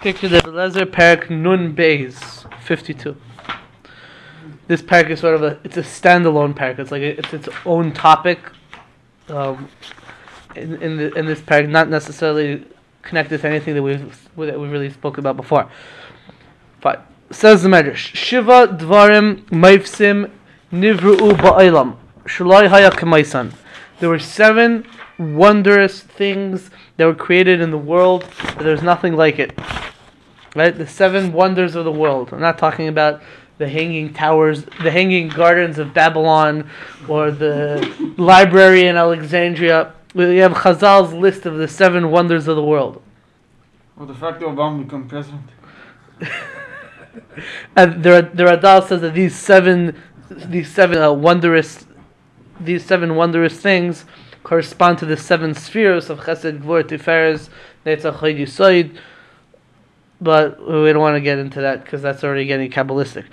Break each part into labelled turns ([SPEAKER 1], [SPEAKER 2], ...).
[SPEAKER 1] Pirkei de Eliezer Parak Nun Beis 52. This parak is sort of a it's a standalone parak. It's like a, it's its own topic. Um, in in, the, in this parak, not necessarily connected to anything that we've that we've really spoke about before. But says the Medrash, Shiva Dvarim Maifsim Nivru'u Ba'olam Shalai Haya Kamaisan. There were seven wondrous things that were created in the world. There's nothing like it. Right? The seven wonders of the world. I'm not talking about the hanging towers, the hanging gardens of Babylon, or the library in Alexandria. We have Chazal's list of the seven wonders of the world.
[SPEAKER 2] Or the fact that Obama become president.
[SPEAKER 1] and the the Radal says that these seven, these seven uh, wondrous, these seven wondrous things correspond to the seven spheres of Chesed, Gvur, Tiferes, Netzach, Chayid, Yisoid. But we don't want to get into that because that's already getting kabbalistic.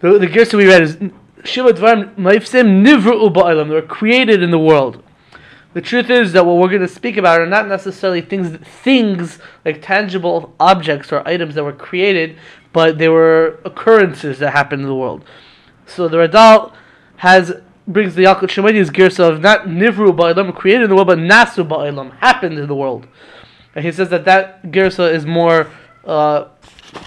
[SPEAKER 1] The, the Gersa we read is Shiva Dvarim Maifsim Nivru Ba'olam. They were created in the world. The truth is that what we're going to speak about are not necessarily things, things like tangible objects or items that were created, but they were occurrences that happened in the world. So the Radal has brings the Yalkut Shimoni's gersa of not Nivru Ba'ilam, created in the world, but Nasu Ba'ilam, happened in the world. And he says that that gersa is more uh,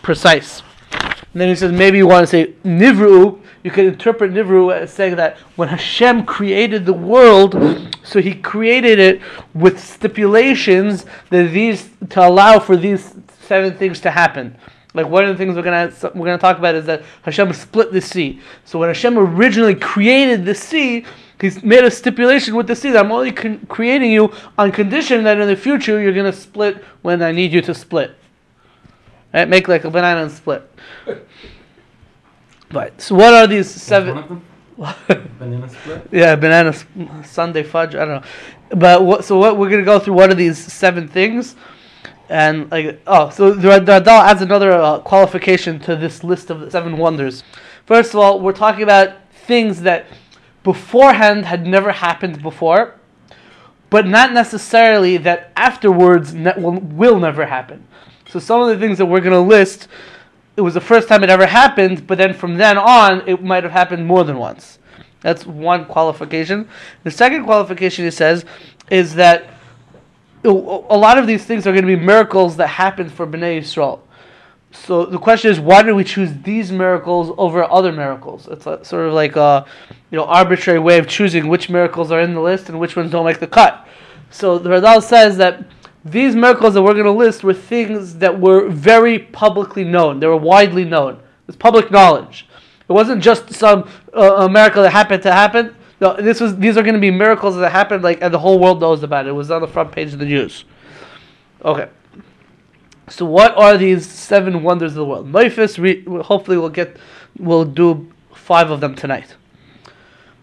[SPEAKER 1] precise. And then he says maybe you want to say Nivru, you can interpret Nivru as saying that when Hashem created the world, so he created it with stipulations that these to allow for these seven things to happen. Like one of the things we're gonna we're gonna talk about is that Hashem split the sea. So when Hashem originally created the sea, He's made a stipulation with the sea that I'm only con- creating you on condition that in the future you're gonna split when I need you to split. Right? Make like a banana and split. Right. So what are these seven?
[SPEAKER 2] Banana split.
[SPEAKER 1] Yeah, banana sundae fudge. I don't know, but what? So what we're gonna go through? What are these seven things? And like, oh, so the Radal adds another uh, qualification to this list of the seven wonders. First of all, we're talking about things that beforehand had never happened before, but not necessarily that afterwards ne- will, will never happen. So some of the things that we're going to list, it was the first time it ever happened, but then from then on, it might have happened more than once. That's one qualification. The second qualification, he says, is that a lot of these things are going to be miracles that happen for Bnei Yisrael. So the question is, why did we choose these miracles over other miracles? It's a, sort of like a, you know, arbitrary way of choosing which miracles are in the list and which ones don't make the cut. So the Radal says that these miracles that we're going to list were things that were very publicly known. They were widely known. It was public knowledge. It wasn't just some uh, miracle that happened to happen. No, this was these are going to be miracles that happened like and the whole world knows about it. It was on the front page of the news. Okay. So what are these seven wonders of the world? Maifis, re- hopefully we'll get we'll do five of them tonight.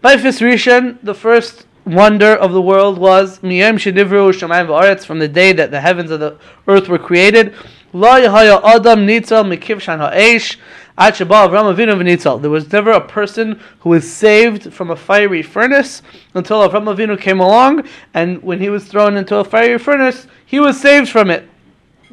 [SPEAKER 1] Maifis Rishon, the first wonder of the world was Miyem Shedivru Shamayim Va'aretz from the day that the heavens and the earth were created. La Yahaya Adam Nitzal Mikivshan Ha'esh there was never a person who was saved from a fiery furnace until Avram Avinu came along, and when he was thrown into a fiery furnace, he was saved from it.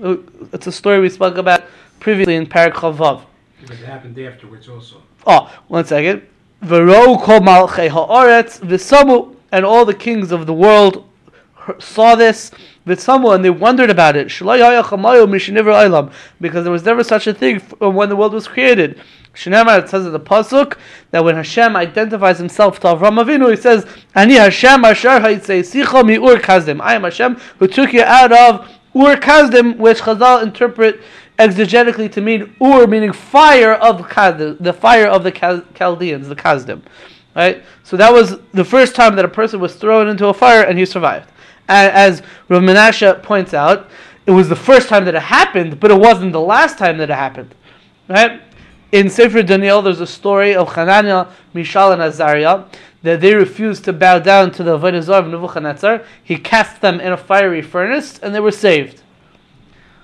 [SPEAKER 1] Uh, it's a story we spoke about previously in Parak Chavav.
[SPEAKER 3] It happened afterwards also.
[SPEAKER 1] Oh, one second. V'ro kol malchei ha'aretz v'samu, and all the kings of the world saw this v'samu, and they wondered about it. Because there was never such a thing uh, when the world was created. Shinema, it says in the pasuk that when Hashem identifies Himself to Avram Avinu, He says, "Ani Hashem Asher mi Ur Kazdim." I am Hashem who took you out of Ur Kazdim, which Chazal interpret exegetically to mean Ur, meaning fire of Kazdim, the fire of the Chaldeans, the Kazdim. Right? So that was the first time that a person was thrown into a fire and he survived. As Rav Menashe points out, it was the first time that it happened, but it wasn't the last time that it happened. Right? In Sefer Daniel, there's a story of Hananiah, Mishael, and Azariah that they refused to bow down to the Avodah of Nebuchadnezzar. He cast them in a fiery furnace, and they were saved.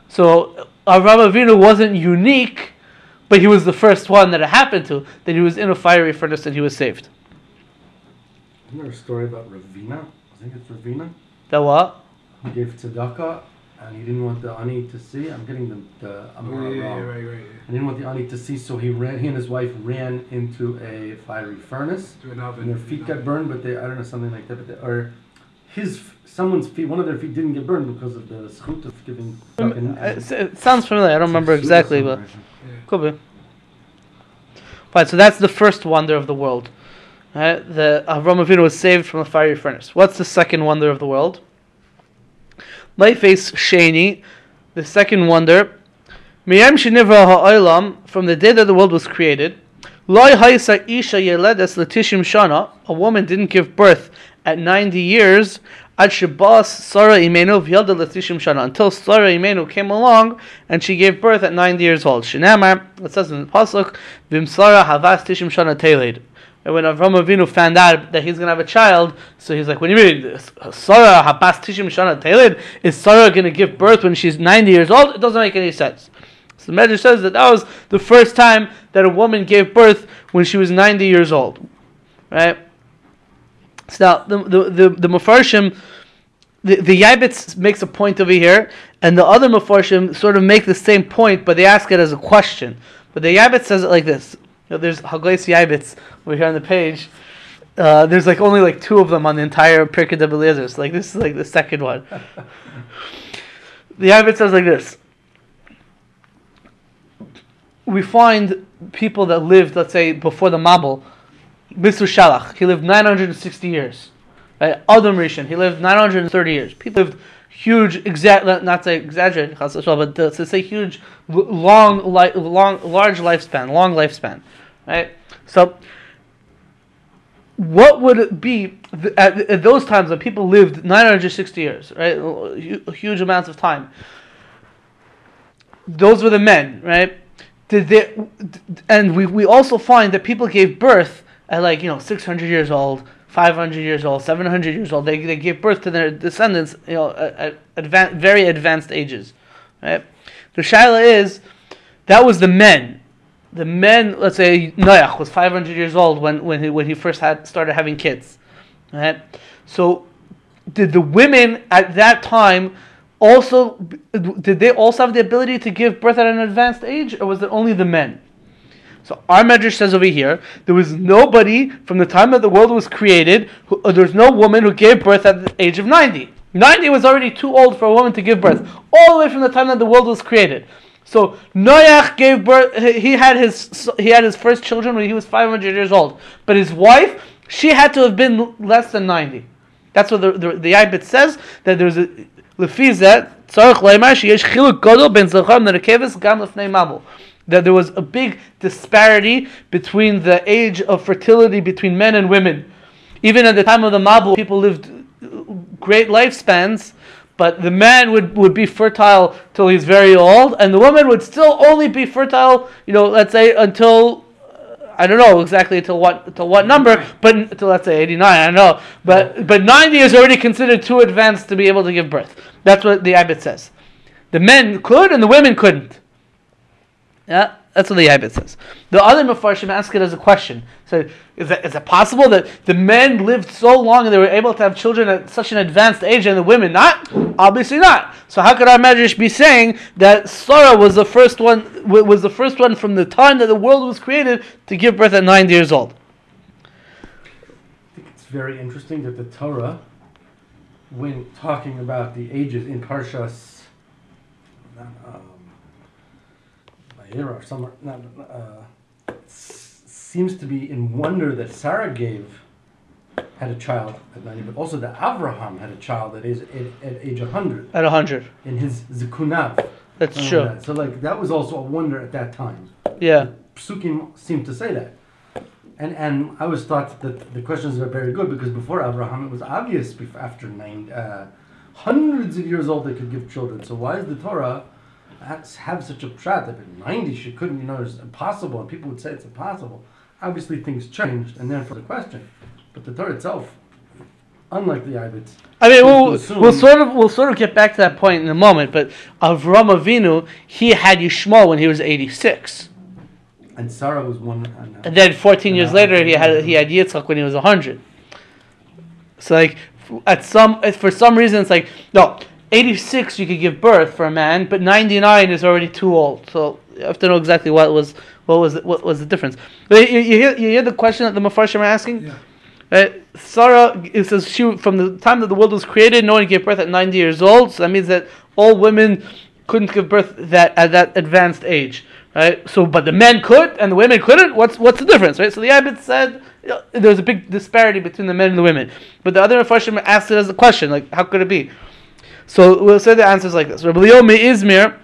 [SPEAKER 1] So uh, Avram Avinu wasn't unique, but he was the first one that it happened to, that he was in a fiery furnace and he was saved.
[SPEAKER 2] Isn't there a story about Ravina? I think it's Ravina.
[SPEAKER 1] That what?
[SPEAKER 2] Who gave tzedakah
[SPEAKER 4] and he didn't want the ani to see. I'm getting the the
[SPEAKER 3] Oh,
[SPEAKER 4] Amora
[SPEAKER 3] yeah, yeah,
[SPEAKER 4] wrong.
[SPEAKER 3] right, right.
[SPEAKER 4] He didn't want the ani to see, so he ran. He and his wife ran into a fiery furnace,
[SPEAKER 3] To an oven.
[SPEAKER 4] and their feet got burned. But they, I don't know, something like that. But they, or his, someone's feet, one of their feet didn't get burned because of the schut of giving.
[SPEAKER 1] Um, It, it sounds familiar. I don't remember exactly, but
[SPEAKER 3] Yeah.
[SPEAKER 1] could be. Right, so that's the first wonder of the world. Right? The Avram Avinu was saved from the fiery furnace. What's the second wonder of the world? Maifis Shani, the second wonder. Miyam shenivra ha'olam, from the day that the world was created, Loi haisa isha yeledes letishim shana, a woman didn't give birth at 90 years, ad shebas Sarah imenu v'yalda letishim shana, until Sarah imenu came along and she gave birth at 90 years old. Shinamar, it says in the pasuk, vim Sarah havas tishim shana teled. And when Avram Avinu found out that he's going to have a child, so he's like, "When you mean uh, Sarah habas tishim shana teled? Is Sarah going to give birth when she's 90 years old? It doesn't make any sense." So the Medrash says that that was the first time that a woman gave birth when she was 90 years old, right? So now the the the, the Mefarshim, the the Yabitz makes a point over here, and the other Mefarshim sort of make the same point, but they ask it as a question. But the Yabitz says it like this. Know, there's Hagais Yabitz over here on the page. Uh, there's like only like two of them on the entire Pirkei de Eliezer. So like this is like the second one. the Yabitz says like this we find people that lived, let's say, before the Mabul. Mesushelach, he lived 960 years. Right? Adam Rishon, he lived 930 years. People lived huge, exact, not to exaggerate, chas v'shalom, but to, to say huge, long, li- long, large lifespan, long lifespan. Right? So, what would it be at, at those times when people lived 960 years, right? Huge amounts of time. Those were the men, right? Did they, and we, we also find that people gave birth at like, you know, 600 years old, 500 years old, 700 years old. They, they gave birth to their descendants, you know, at, at very advanced ages, right? The shaila is, that was the men. The men, let's say Noach was 500 years old when, when, he, when he first had started having kids, right? So, did the women at that time also did they also have the ability to give birth at an advanced age, or was it only the men? So our Medrash says over here there was nobody from the time that the world was created. Who, uh, there's no woman who gave birth at the age of ninety. Ninety was already too old for a woman to give birth, all the way from the time that the world was created. So Noach gave birth. He had his he had his first children when he was 500 years old, but his wife she had to have been less than 90. That's what the the, the Yabitz says that there's a lefizet tzarich chiluk ben gam lefnei mabul. That there was a big disparity between the age of fertility between men and women. Even at the time of the Mabul, people lived great lifespans, but the man would, would be fertile till he's very old, and the woman would still only be fertile, you know, let's say until uh, I don't know exactly until what until what number, but until let's say eighty nine. I don't know, but but ninety is already considered too advanced to be able to give birth. That's what the Yabitz says. The men could, and the women couldn't. Yeah, that's what the Yabitz says. The other Mefarshim ask it as a question. So, is it, is it possible that the men lived so long and they were able to have children at such an advanced age and the women not? Obviously not. So, how could our Medrash be saying that Sarah was the first one was the first one from the time that the world was created to give birth at 90 years old?
[SPEAKER 4] I think it's very interesting that the Torah, when talking about the ages in Parshas, um, Or somewhere, not, uh, seems to be in wonder that Sarah gave had a child at 90, but also that Abraham had a child at age, at, at age 100
[SPEAKER 1] At 100.
[SPEAKER 4] in his Zikunav.
[SPEAKER 1] That's true.
[SPEAKER 4] that. So like that was also a wonder at that time.
[SPEAKER 1] Yeah.
[SPEAKER 4] Psukim seemed to say that. And and I always thought that the questions are very good because before Abraham it was obvious after nine uh, hundreds of years old they could give children. So why is the Torah have such a pshat that at 90 she couldn't, you know, it's impossible and people would say it's impossible. Obviously things changed and then for the question. But the Torah itself, unlike the Yabitz,
[SPEAKER 1] I mean, we'll,
[SPEAKER 4] assume-
[SPEAKER 1] we'll sort of we'll sort of get back to that point in a moment. But Avram Avinu, he had Yishmael when he was 86.
[SPEAKER 4] and Sarah was one. And, uh,
[SPEAKER 1] And then 14 years later, he had he had Yitzchak when he was 100. So like at some for some reason it's like no 86 you could give birth for a man, but 99 is already too old. So you have to know exactly what was what was the, what was the difference. But you, you, hear, you hear the question that the Mepharshim are asking?
[SPEAKER 3] Yeah.
[SPEAKER 1] Right? Sarah, it says she from the time that the world was created, no one gave birth at 90 years old. So that means that all women couldn't give birth that at that advanced age, right? So, but the men could and the women couldn't. What's what's the difference, right? So the Yabitz said you know, there's a big disparity between the men and the women. But the other Mepharshim asked it as a question, like how could it be? So we'll say the answers like this. Rabbi Leo Izmir,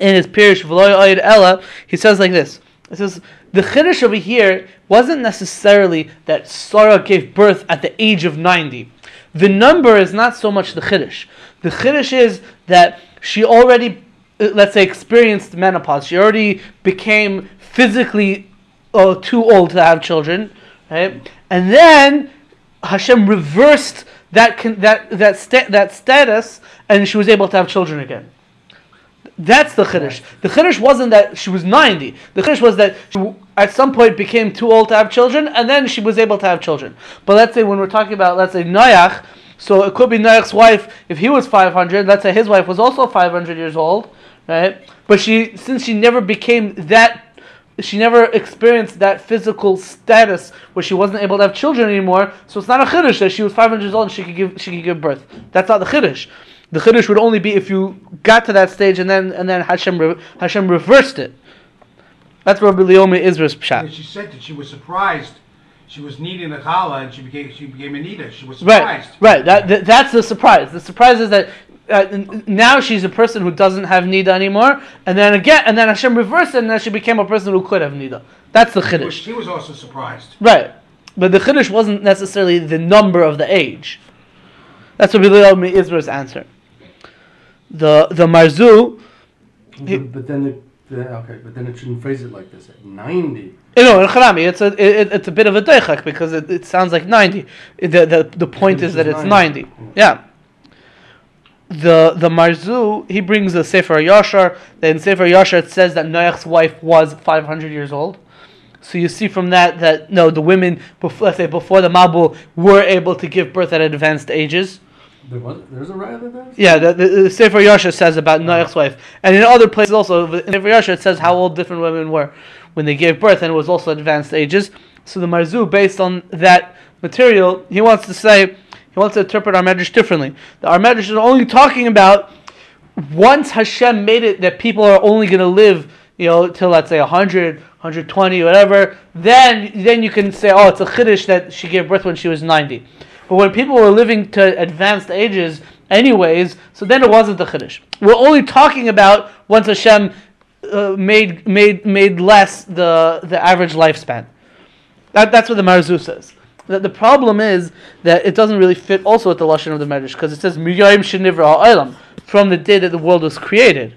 [SPEAKER 1] in his Pirish V'loy Oid Ella, he says like this. It says the chiddush over here wasn't necessarily that Sarah gave birth at the age of ninety. The number is not so much the chiddush. The chiddush is that she already, uh, let's say, experienced menopause. She already became physically uh, too old to have children, right? And then Hashem reversed that con- that that sta- that status, and she was able to have children again. That's the chiddush. The chiddush wasn't that she was ninety. The chiddush was that she at some point became too old to have children, and then she was able to have children. But let's say when we're talking about let's say Noach, so it could be Noach's wife if he was five hundred. Let's say his wife was also five hundred years old, right? But she since she never became that she never experienced that physical status where she wasn't able to have children anymore. So it's not a chiddush that she was 500 years old and she could give she could give birth. That's not the chiddush. The chiddush would only be if you got to that stage and then and then Hashem re- Hashem reversed it. That's Rabbi Leomi Israel's pshat.
[SPEAKER 3] she said that she was surprised. She was needing the challah and she became she became Anita. She was
[SPEAKER 1] Right,
[SPEAKER 3] surprised.
[SPEAKER 1] right. That, that that's the surprise. The surprise is that. Uh, now she's a person who doesn't have nida anymore, and then again, and then Hashem reversed it, and then she became a person who could have nida. That's the
[SPEAKER 3] She
[SPEAKER 1] chiddush.
[SPEAKER 3] she was also surprised.
[SPEAKER 1] Right. But the Chiddush wasn't necessarily the number of the age. That's what Bilal Israel's answer. The the Marzu,
[SPEAKER 4] But, but then it, the, okay, but then it shouldn't phrase it like this. At ninety,
[SPEAKER 1] you know, in Harami, it's a it, it's a bit of a deichak because it, it sounds like ninety. The the, the point is
[SPEAKER 4] that
[SPEAKER 1] that
[SPEAKER 4] is
[SPEAKER 1] it's
[SPEAKER 4] 90.
[SPEAKER 1] ninety. Yeah. The the Marzu he brings a Sefer Yashar. Then Sefer Yashar it says that Noach's wife was five hundred years old. So you see from that that no, the women, before, let's say before the Mabul, were able to give birth at advanced ages.
[SPEAKER 4] there was there's a riot of that.
[SPEAKER 1] Yeah, the, the, the Sefer Yashar says about Noach's wife, and in other places also, in Sefer Yashar it says how old different women were when they gave birth, and it was also advanced ages. So the Marzu, based on that material, he wants to say he wants to interpret our medrash differently. Our medrash is only talking about once Hashem made it that people are only going to live, you know, till let's say 100, 120, whatever. Then then you can say, oh, it's a chiddush that she gave birth when she was 90. But when people were living to advanced ages, anyways, so then it wasn't the chiddush. We're only talking about once Hashem uh, made made made less the the average lifespan. That, that's what the Marzu says. That the problem is that it doesn't really fit also with the lashon of the Medrash because it says Miyayim Shenivra Ha'olam from the day that the world was created.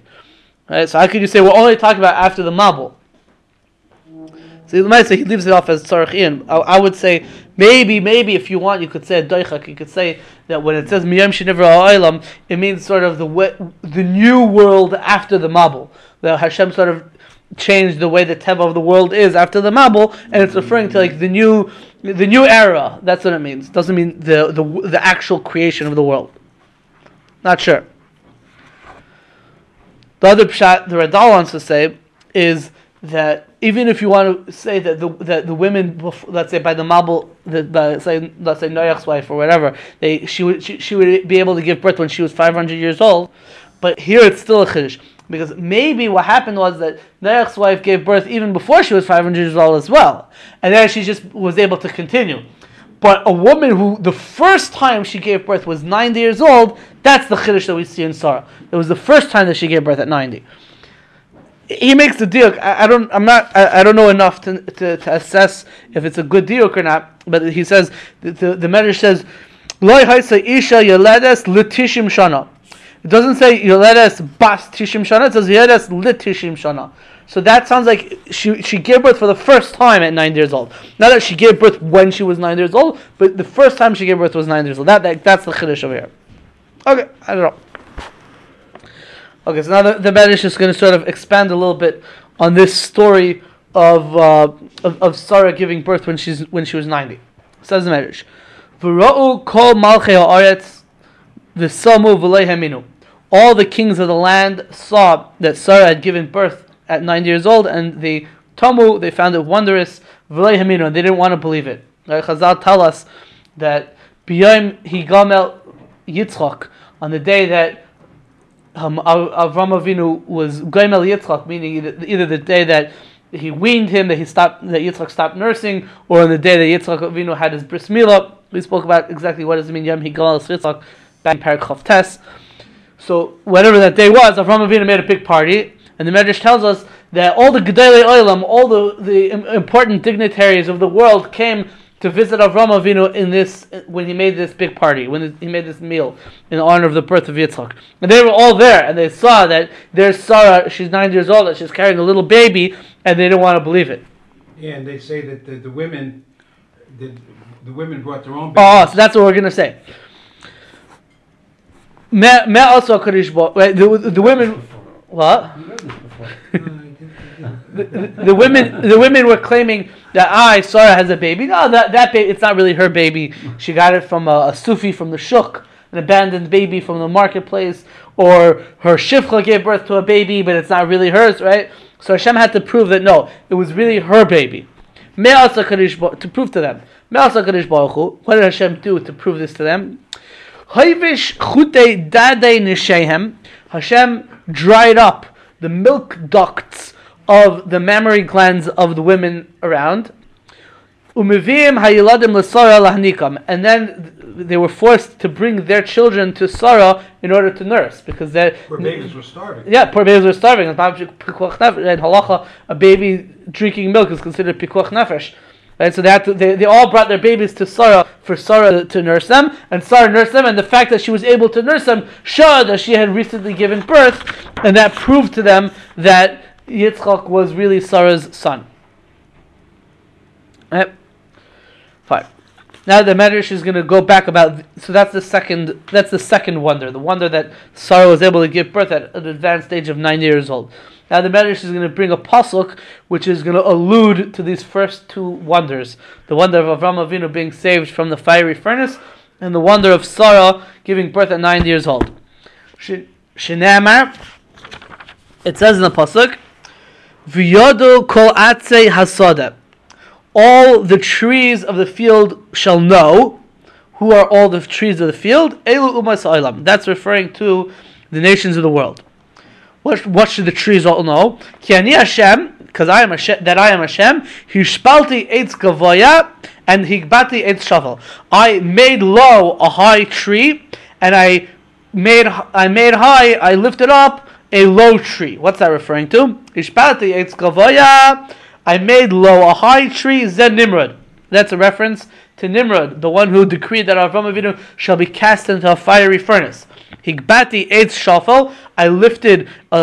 [SPEAKER 1] Right? So how could you say we're only talking about after the Mabul? So might say he leaves it off as tzarachin. I, I would say maybe, maybe if you want, you could say doichak. You could say that when it says miyam shenivra ha'olam, it means sort of the the new world after the Mabul. That Hashem sort of changed the way the teva of the world is after the Mabul, and it's referring to like the new, the new era. That's what it means. Doesn't mean the the the actual creation of the world. Not sure. The other pshat the Radal wants to say is that even if you want to say that the that the women, let's say by the Mabul, the, by, say let's say Noach's wife or whatever, they she would she, she would be able to give birth when she was five hundred years old, but here it's still a chiddush because maybe what happened was that Noach's wife gave birth even before she was five hundred years old as well, and then she just was able to continue. But a woman who the first time she gave birth was 90 years old, that's the chiddush that we see in Sarah. It was the first time that she gave birth at 90. He makes the deal. I, I don't. I'm not. I, I don't know enough to, to, to assess if it's a good deal or not. But he says the the, the says, "Loi haisa isha yeledes litishim shana." It doesn't say yeledes bas tishim shana. It says yeledes litishim shana. So that sounds like she she gave birth for the first time at nine years old. Not that she gave birth when she was nine years old, but the first time she gave birth was nine years old. That, that that's the chiddush over here. Okay, I don't know. Okay, so now the, the Medrash is going to sort of expand a little bit on this story of, uh, of of Sarah giving birth when she's when she was ninety. Says the Medrash, "V'ra'u kol malchei haaretz V'samu v'lei haminu. All the kings of the land saw that Sarah had given birth at 90 years old, and they tamu, they found it wondrous, and they didn't want to believe it. Right? Chazal tell us that b'yom higamel Yitzchak, on the day that um, Avram Avinu was Goimel Yitzchak, meaning either, the day that he weaned him, that he stopped, that Yitzchak stopped nursing, or on the day that Yitzchak Avinu had his bris milah. We spoke about exactly what does it mean Yom Higal Yitzchak back in Parak Tes. So whatever that day was, Avram Avinu made a big party, and the Medrash tells us that all the Gedolei Olam, all the, the important dignitaries of the world came to visit Avram Avinu in this when he made this big party, when he made this meal in honor of the birth of Yitzchak. And they were all there, and they saw that there's Sarah, she's nine years old, and she's carrying a little baby, and they didn't want to believe it.
[SPEAKER 3] Yeah, and they say that the, the women, the, the women brought their own
[SPEAKER 1] Oh, so that's what we're gonna say. Me, me also Kaddish wait, the, the women, what? The, the, women the women were claiming that I Sarah has a baby. No, that that baby it's not really her baby. She got it from a, asufi from the shuk, an abandoned baby from the marketplace, or her shifcha gave birth to a baby, but it's not really hers, right? So Hashem had to prove that no, it was really her baby. To prove to them. Baruch What did Hashem do to prove this to them? Hayvish chute dadei nishehem. Hashem dried up the milk ducts of the mammary glands of the women around. Umivim hayiladim l'sara lahnikam, and then they were forced to bring their children to Sarah in order to nurse because they
[SPEAKER 3] Where babies were starving.
[SPEAKER 1] yeah, poor babies were starving. And. Halacha, a baby drinking milk is considered pikuach nefesh. Right, so they, to, they, they all brought their babies to Sarah for Sarah to nurse them, and Sarah nursed them, and the fact that she was able to nurse them showed that she had recently given birth, and that proved to them that Yitzchak was really Sarah's son. Right? Fine. Now the Medrash is going to go back about. So that's the second. That's the second wonder. The wonder that Sarah was able to give birth at an advanced age of nine years old. Now the Medrash is going to bring a pasuk which is going to allude to these first two wonders: the wonder of Avram Avinu being saved from the fiery furnace, and the wonder of Sarah giving birth at nine years old. Sh- Shinamar. It says in the pasuk, "V'yodu kol hasada." all the trees of the field shall know. Who are all the trees of the field? Elu umas. That's referring to the nations of the world. What, what should the trees all know? Ki Hashem, because I am Hashem, that I am Hashem. Hishpalti eitz gavoya and higbati eitz shavel. I made low a high tree, and I made I made high. I lifted up a low tree. What's that referring to? Hishpalti eitz gavoya. I made low a high tree, Zen Nimrod. That's a reference to Nimrod, the one who decreed that Avram Avinu shall be cast into a fiery furnace. Higbati eitz shafel. I lifted a,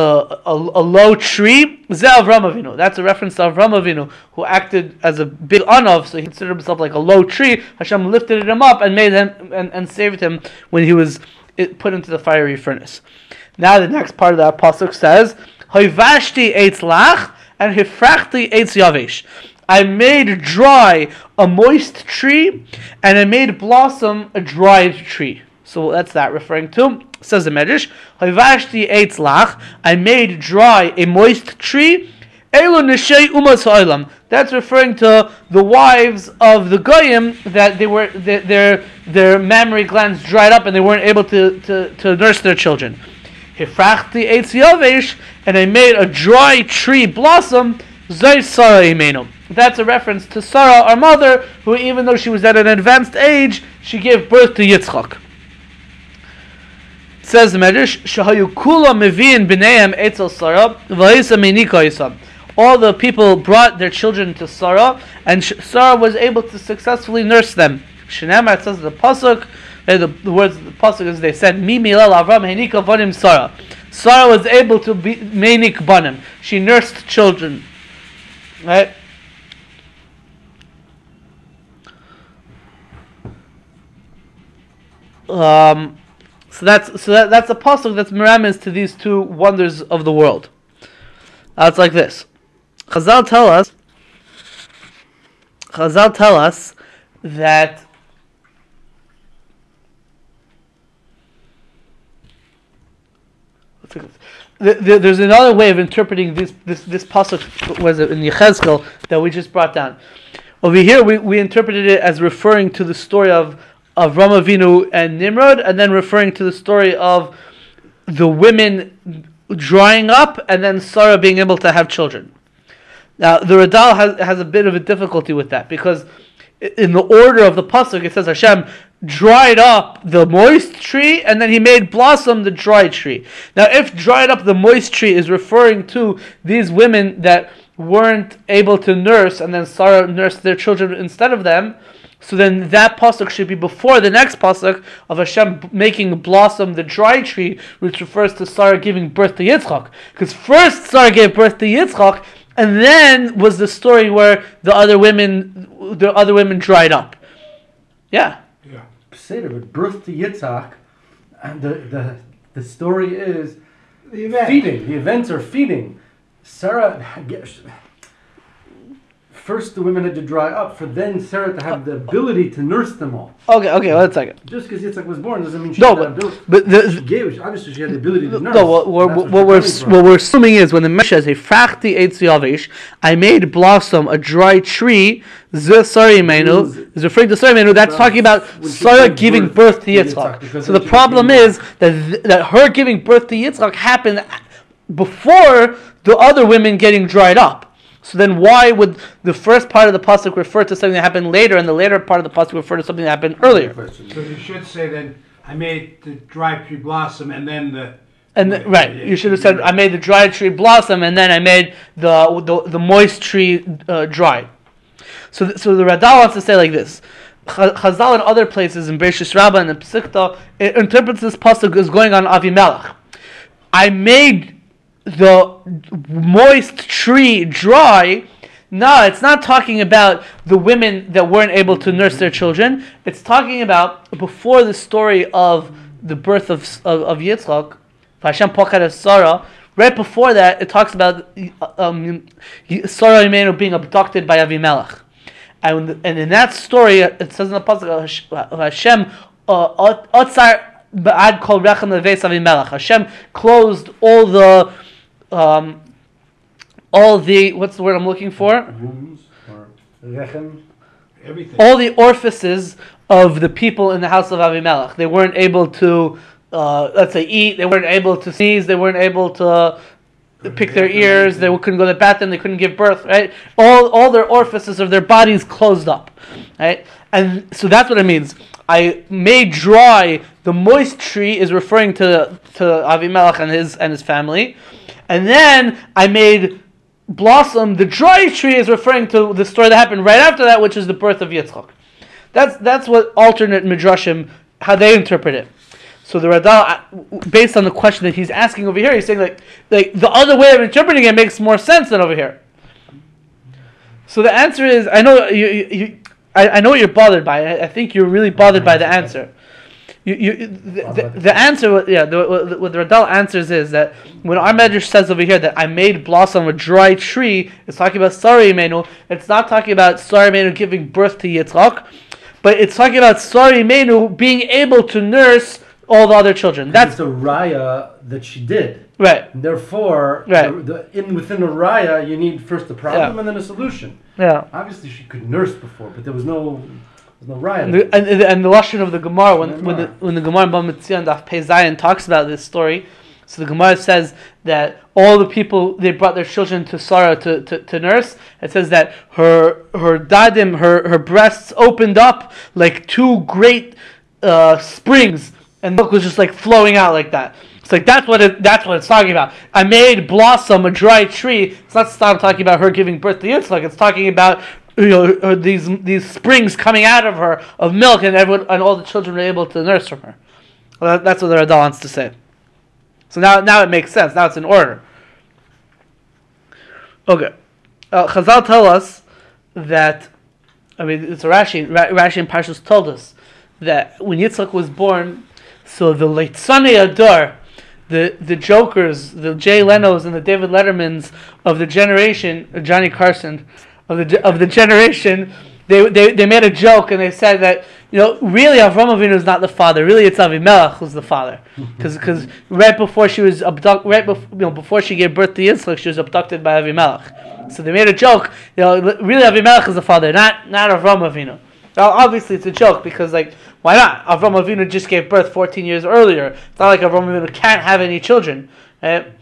[SPEAKER 1] a, a low tree. Ze Avram Avinu. That's a reference to Avram Avinu, who acted as a big anav, so he considered himself like a low tree. Hashem lifted him up and made him and, and saved him when he was eh, put into the fiery furnace. Now the next part of that pasuk says, "Hoivashti eitz lach." and hifrachti eitz yavesh. I made dry a moist tree, and I made blossom a dried tree. So that's that referring to. Says the Medrash, Hivashti eitz lach. I made dry a moist tree. Elo neshei umas. That's referring to the wives of the goyim that they were their their, their mammary glands dried up and they weren't able to, to, to nurse their children. Hifrachti eitz yavesh, and I made a dry tree blossom. Zay Sarah. That's a reference to Sarah, our mother, who even though she was at an advanced age, she gave birth to Yitzchak. It says the Medrash, Shahayu kula meviin b'neim etzel Sarah, v'hisa minika yisam. All the people brought their children to Sarah, and Sarah was able to successfully nurse them. Shinema, it says the pasuk, uh, the, the words of the pasuk is they said, "Mi milal Avram henika vanim Sarah." Sarah was able to be menik banim. She nursed children, right? Um, so that's so that, that's a pasuk that's miramis to these two wonders of the world. Uh, it's like this. Chazal tell us. Chazal tell us that the, the, there's another way of interpreting this this this pasuk was in Yechezkel that we just brought down. Over here, we, we interpreted it as referring to the story of of Ramavinu and Nimrod, and then referring to the story of the women drying up and then Sarah being able to have children. Now, the Radal has, has a bit of a difficulty with that because in the order of the pasuk, it says Hashem dried up the moist tree and then he made blossom the dry tree. Now, if dried up the moist tree is referring to these women that weren't able to nurse and then Sarah nursed their children instead of them, so then that pasuk should be before the next pasuk of Hashem making blossom the dry tree, which refers to Sarah giving birth to Yitzchak. Because first Sarah gave birth to Yitzchak, and then was the story where the other women, the other women dried up. Yeah.
[SPEAKER 3] Yeah.
[SPEAKER 4] Seder, but birth to Yitzhak, and the, the, the story is
[SPEAKER 3] The event.
[SPEAKER 4] feeding. The events are feeding. Sarah, first the women had to dry up for then Sarah to have the ability to nurse them all.
[SPEAKER 1] Okay. Okay. One second.
[SPEAKER 4] Just because Yitzhak was born doesn't mean she
[SPEAKER 1] No,
[SPEAKER 4] had the
[SPEAKER 1] but
[SPEAKER 4] ability.
[SPEAKER 1] but the,
[SPEAKER 4] She gave, obviously she had the ability to nurse.
[SPEAKER 1] No, what, what,
[SPEAKER 4] That's
[SPEAKER 1] what, we're
[SPEAKER 4] from.
[SPEAKER 1] what we're assuming is when the Mesh says, a "Frachti eitz yavish," I made blossom a dry tree. Sari Imenu is referring to Sari Imenu. That's
[SPEAKER 4] Well,
[SPEAKER 1] talking about Sarah giving
[SPEAKER 4] birth
[SPEAKER 1] birth to Yitzchak. So the problem is that th- that her giving birth to Yitzchak happened before the other women getting dried up. So then, why would the first part of the pasuk refer to something that happened later, and the later part of the pasuk refer to something that happened earlier?
[SPEAKER 3] So you should say then, I made the dry tree blossom and then the.
[SPEAKER 1] And th- right, you should have said I made the dry tree blossom, and then I made the the, the moist tree uh, dry. So, th- so the Radal wants to say like this. Ch- Chazal in other places in Bereshis Rabbah and in it interprets this pasuk as going on Avimelech. I made the moist tree dry. No, it's not talking about the women that weren't able to nurse their children. It's talking about before the story of the birth of of, of Yitzchak, Hashem of Sarah. Right before that, it talks about um, Sarah being abducted by Avimelech. And, and in that story, it says in the pasuk, Hashem uh, otzar ba'ad kol rechem Avimelech. Hashem closed all the um, all the what's the word I'm looking for?
[SPEAKER 4] Wombs or rechem.
[SPEAKER 3] Everything.
[SPEAKER 1] All the orifices of the people in the house of Avimelech. They weren't able to, uh, let's say, eat. They weren't able to sneeze. They weren't able to pick their ears. They couldn't go to the bathroom. They couldn't give birth. Right? All all their orifices of their bodies closed up. Right? And so that's what it means. I made dry the moist tree is referring to to Avimelech and his and his family, and then I made blossom. The dry tree is referring to the story that happened right after that, which is the birth of Yitzchak. That's that's what alternate midrashim how they interpret it. So the Radal, uh, based on the question that he's asking over here, he's saying like like the other way of interpreting it makes more sense than over here. So the answer is, I know you, you, you I, I know what you're bothered by. I, think you're really bothered by the answer. You, you, the, the, the answer, yeah, the, what, the Radal answers is that when our Medrash says over here that I made blossom a dry tree, it's talking about Sari Imenu. It's not talking about Sari Imenu giving birth to Yitzchak, but it's talking about Sari Imenu being able to nurse all the other children.
[SPEAKER 4] That's the raya that she did.
[SPEAKER 1] right.
[SPEAKER 4] And therefore,
[SPEAKER 1] Right.
[SPEAKER 4] the, the, in within the raya, you need first the problem
[SPEAKER 1] Yeah.
[SPEAKER 4] and then a solution.
[SPEAKER 1] Yeah.
[SPEAKER 4] Obviously, she could nurse before, but there was no, there was no raya.
[SPEAKER 1] And the, and, and the lashon of the Gemara when, when the
[SPEAKER 4] Gemara.
[SPEAKER 1] when the Gemara Bava Daf Pei Zayin talks about this story, so the Gemara says that all the people they brought their children to Sarah to, to, to nurse. It says that her her dadim her her breasts opened up like two great uh, springs, and milk was just like flowing out like that. It's like that's what it, that's what it's talking about. I made blossom a dry tree. It's not stop talking about her giving birth to Yitzchak. It's talking about you know these these springs coming out of her of milk, and everyone and all the children were able to nurse from her. Well, that's what the Radal wants to say. So now now it makes sense. Now it's in order. Okay, uh, Chazal tell us that I mean it's Rashi. Ra- Rashi and Parshas told us that when Yitzchak was born, so the Leitzanei Hador, the the jokers, the Jay Leno's and the David Lettermans of the generation, uh, Johnny Carson, of the of the generation, they, they they made a joke and they said that you know really Avram Avinu is not the father. Really, it's Avimelech who's the father. Because right before she was abducted, right before you know before she gave birth to Yitzchak, she was abducted by Avimelech. So they made a joke. You know, really Avimelech is the father, not not Avram Avinu. Now, obviously, it's a joke because, like, why not? Avram Avinu just gave birth 14 years earlier. It's not like Avram Avinu can't have any children. Right?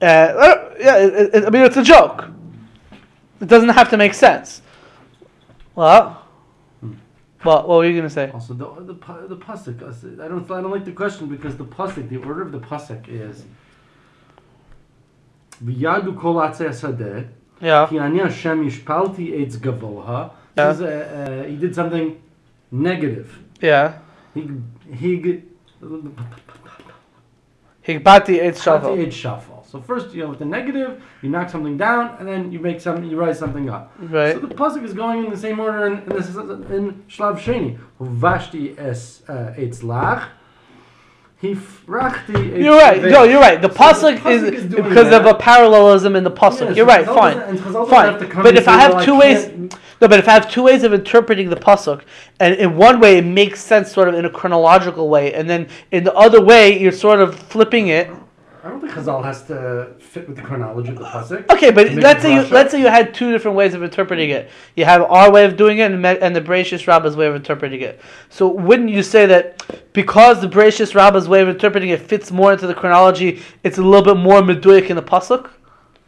[SPEAKER 1] Uh, uh, yeah, it, it, I mean, it's a joke. It doesn't have to make sense. Well, what, what were you going to say?
[SPEAKER 4] Also, the the the uh, I don't I don't like the question because the pasuk, the order of the pasuk is. V'yadu kol atzei sadeh,
[SPEAKER 1] Yeah.
[SPEAKER 4] Ki ani Hashem yishpalti eitz gavoha.
[SPEAKER 1] Yeah.
[SPEAKER 4] Uh, uh, He did something negative.
[SPEAKER 1] Yeah.
[SPEAKER 4] He he.
[SPEAKER 1] Higbati
[SPEAKER 4] Shuffle.
[SPEAKER 1] Shavel.
[SPEAKER 4] Age shuffle. So first, you know, with the negative, you knock something down, and then you make some, you rise something up.
[SPEAKER 1] Right.
[SPEAKER 4] So the pasuk is going in the same order in, in, this, in Shlav Sheni. Vashti es uh, eitz lach. Hifrachti eitz
[SPEAKER 1] You're right. No, you're right. The
[SPEAKER 4] So
[SPEAKER 1] pasuk is,
[SPEAKER 4] is
[SPEAKER 1] because of a parallelism in the pasuk.
[SPEAKER 4] Yeah,
[SPEAKER 1] you're
[SPEAKER 4] so
[SPEAKER 1] right. Fine.
[SPEAKER 4] doesn't- and Chazal doesn't
[SPEAKER 1] Fine.
[SPEAKER 4] have to come
[SPEAKER 1] But if I have two ways, no, but if I have two ways of interpreting the pasuk, and in one way it makes sense sort of in a chronological way, and then in the other way you're sort of flipping it.
[SPEAKER 4] I don't think Chazal has to fit with the chronology of the pasuk.
[SPEAKER 1] Okay, but let's say you let's say you had two different ways of interpreting it. You have our way of doing it and, and the Bereshis Rabbah's way of interpreting it. So wouldn't you say that because the Bereshis Rabbah's way of interpreting it fits more into the chronology, it's a little bit more meduic in the pasuk?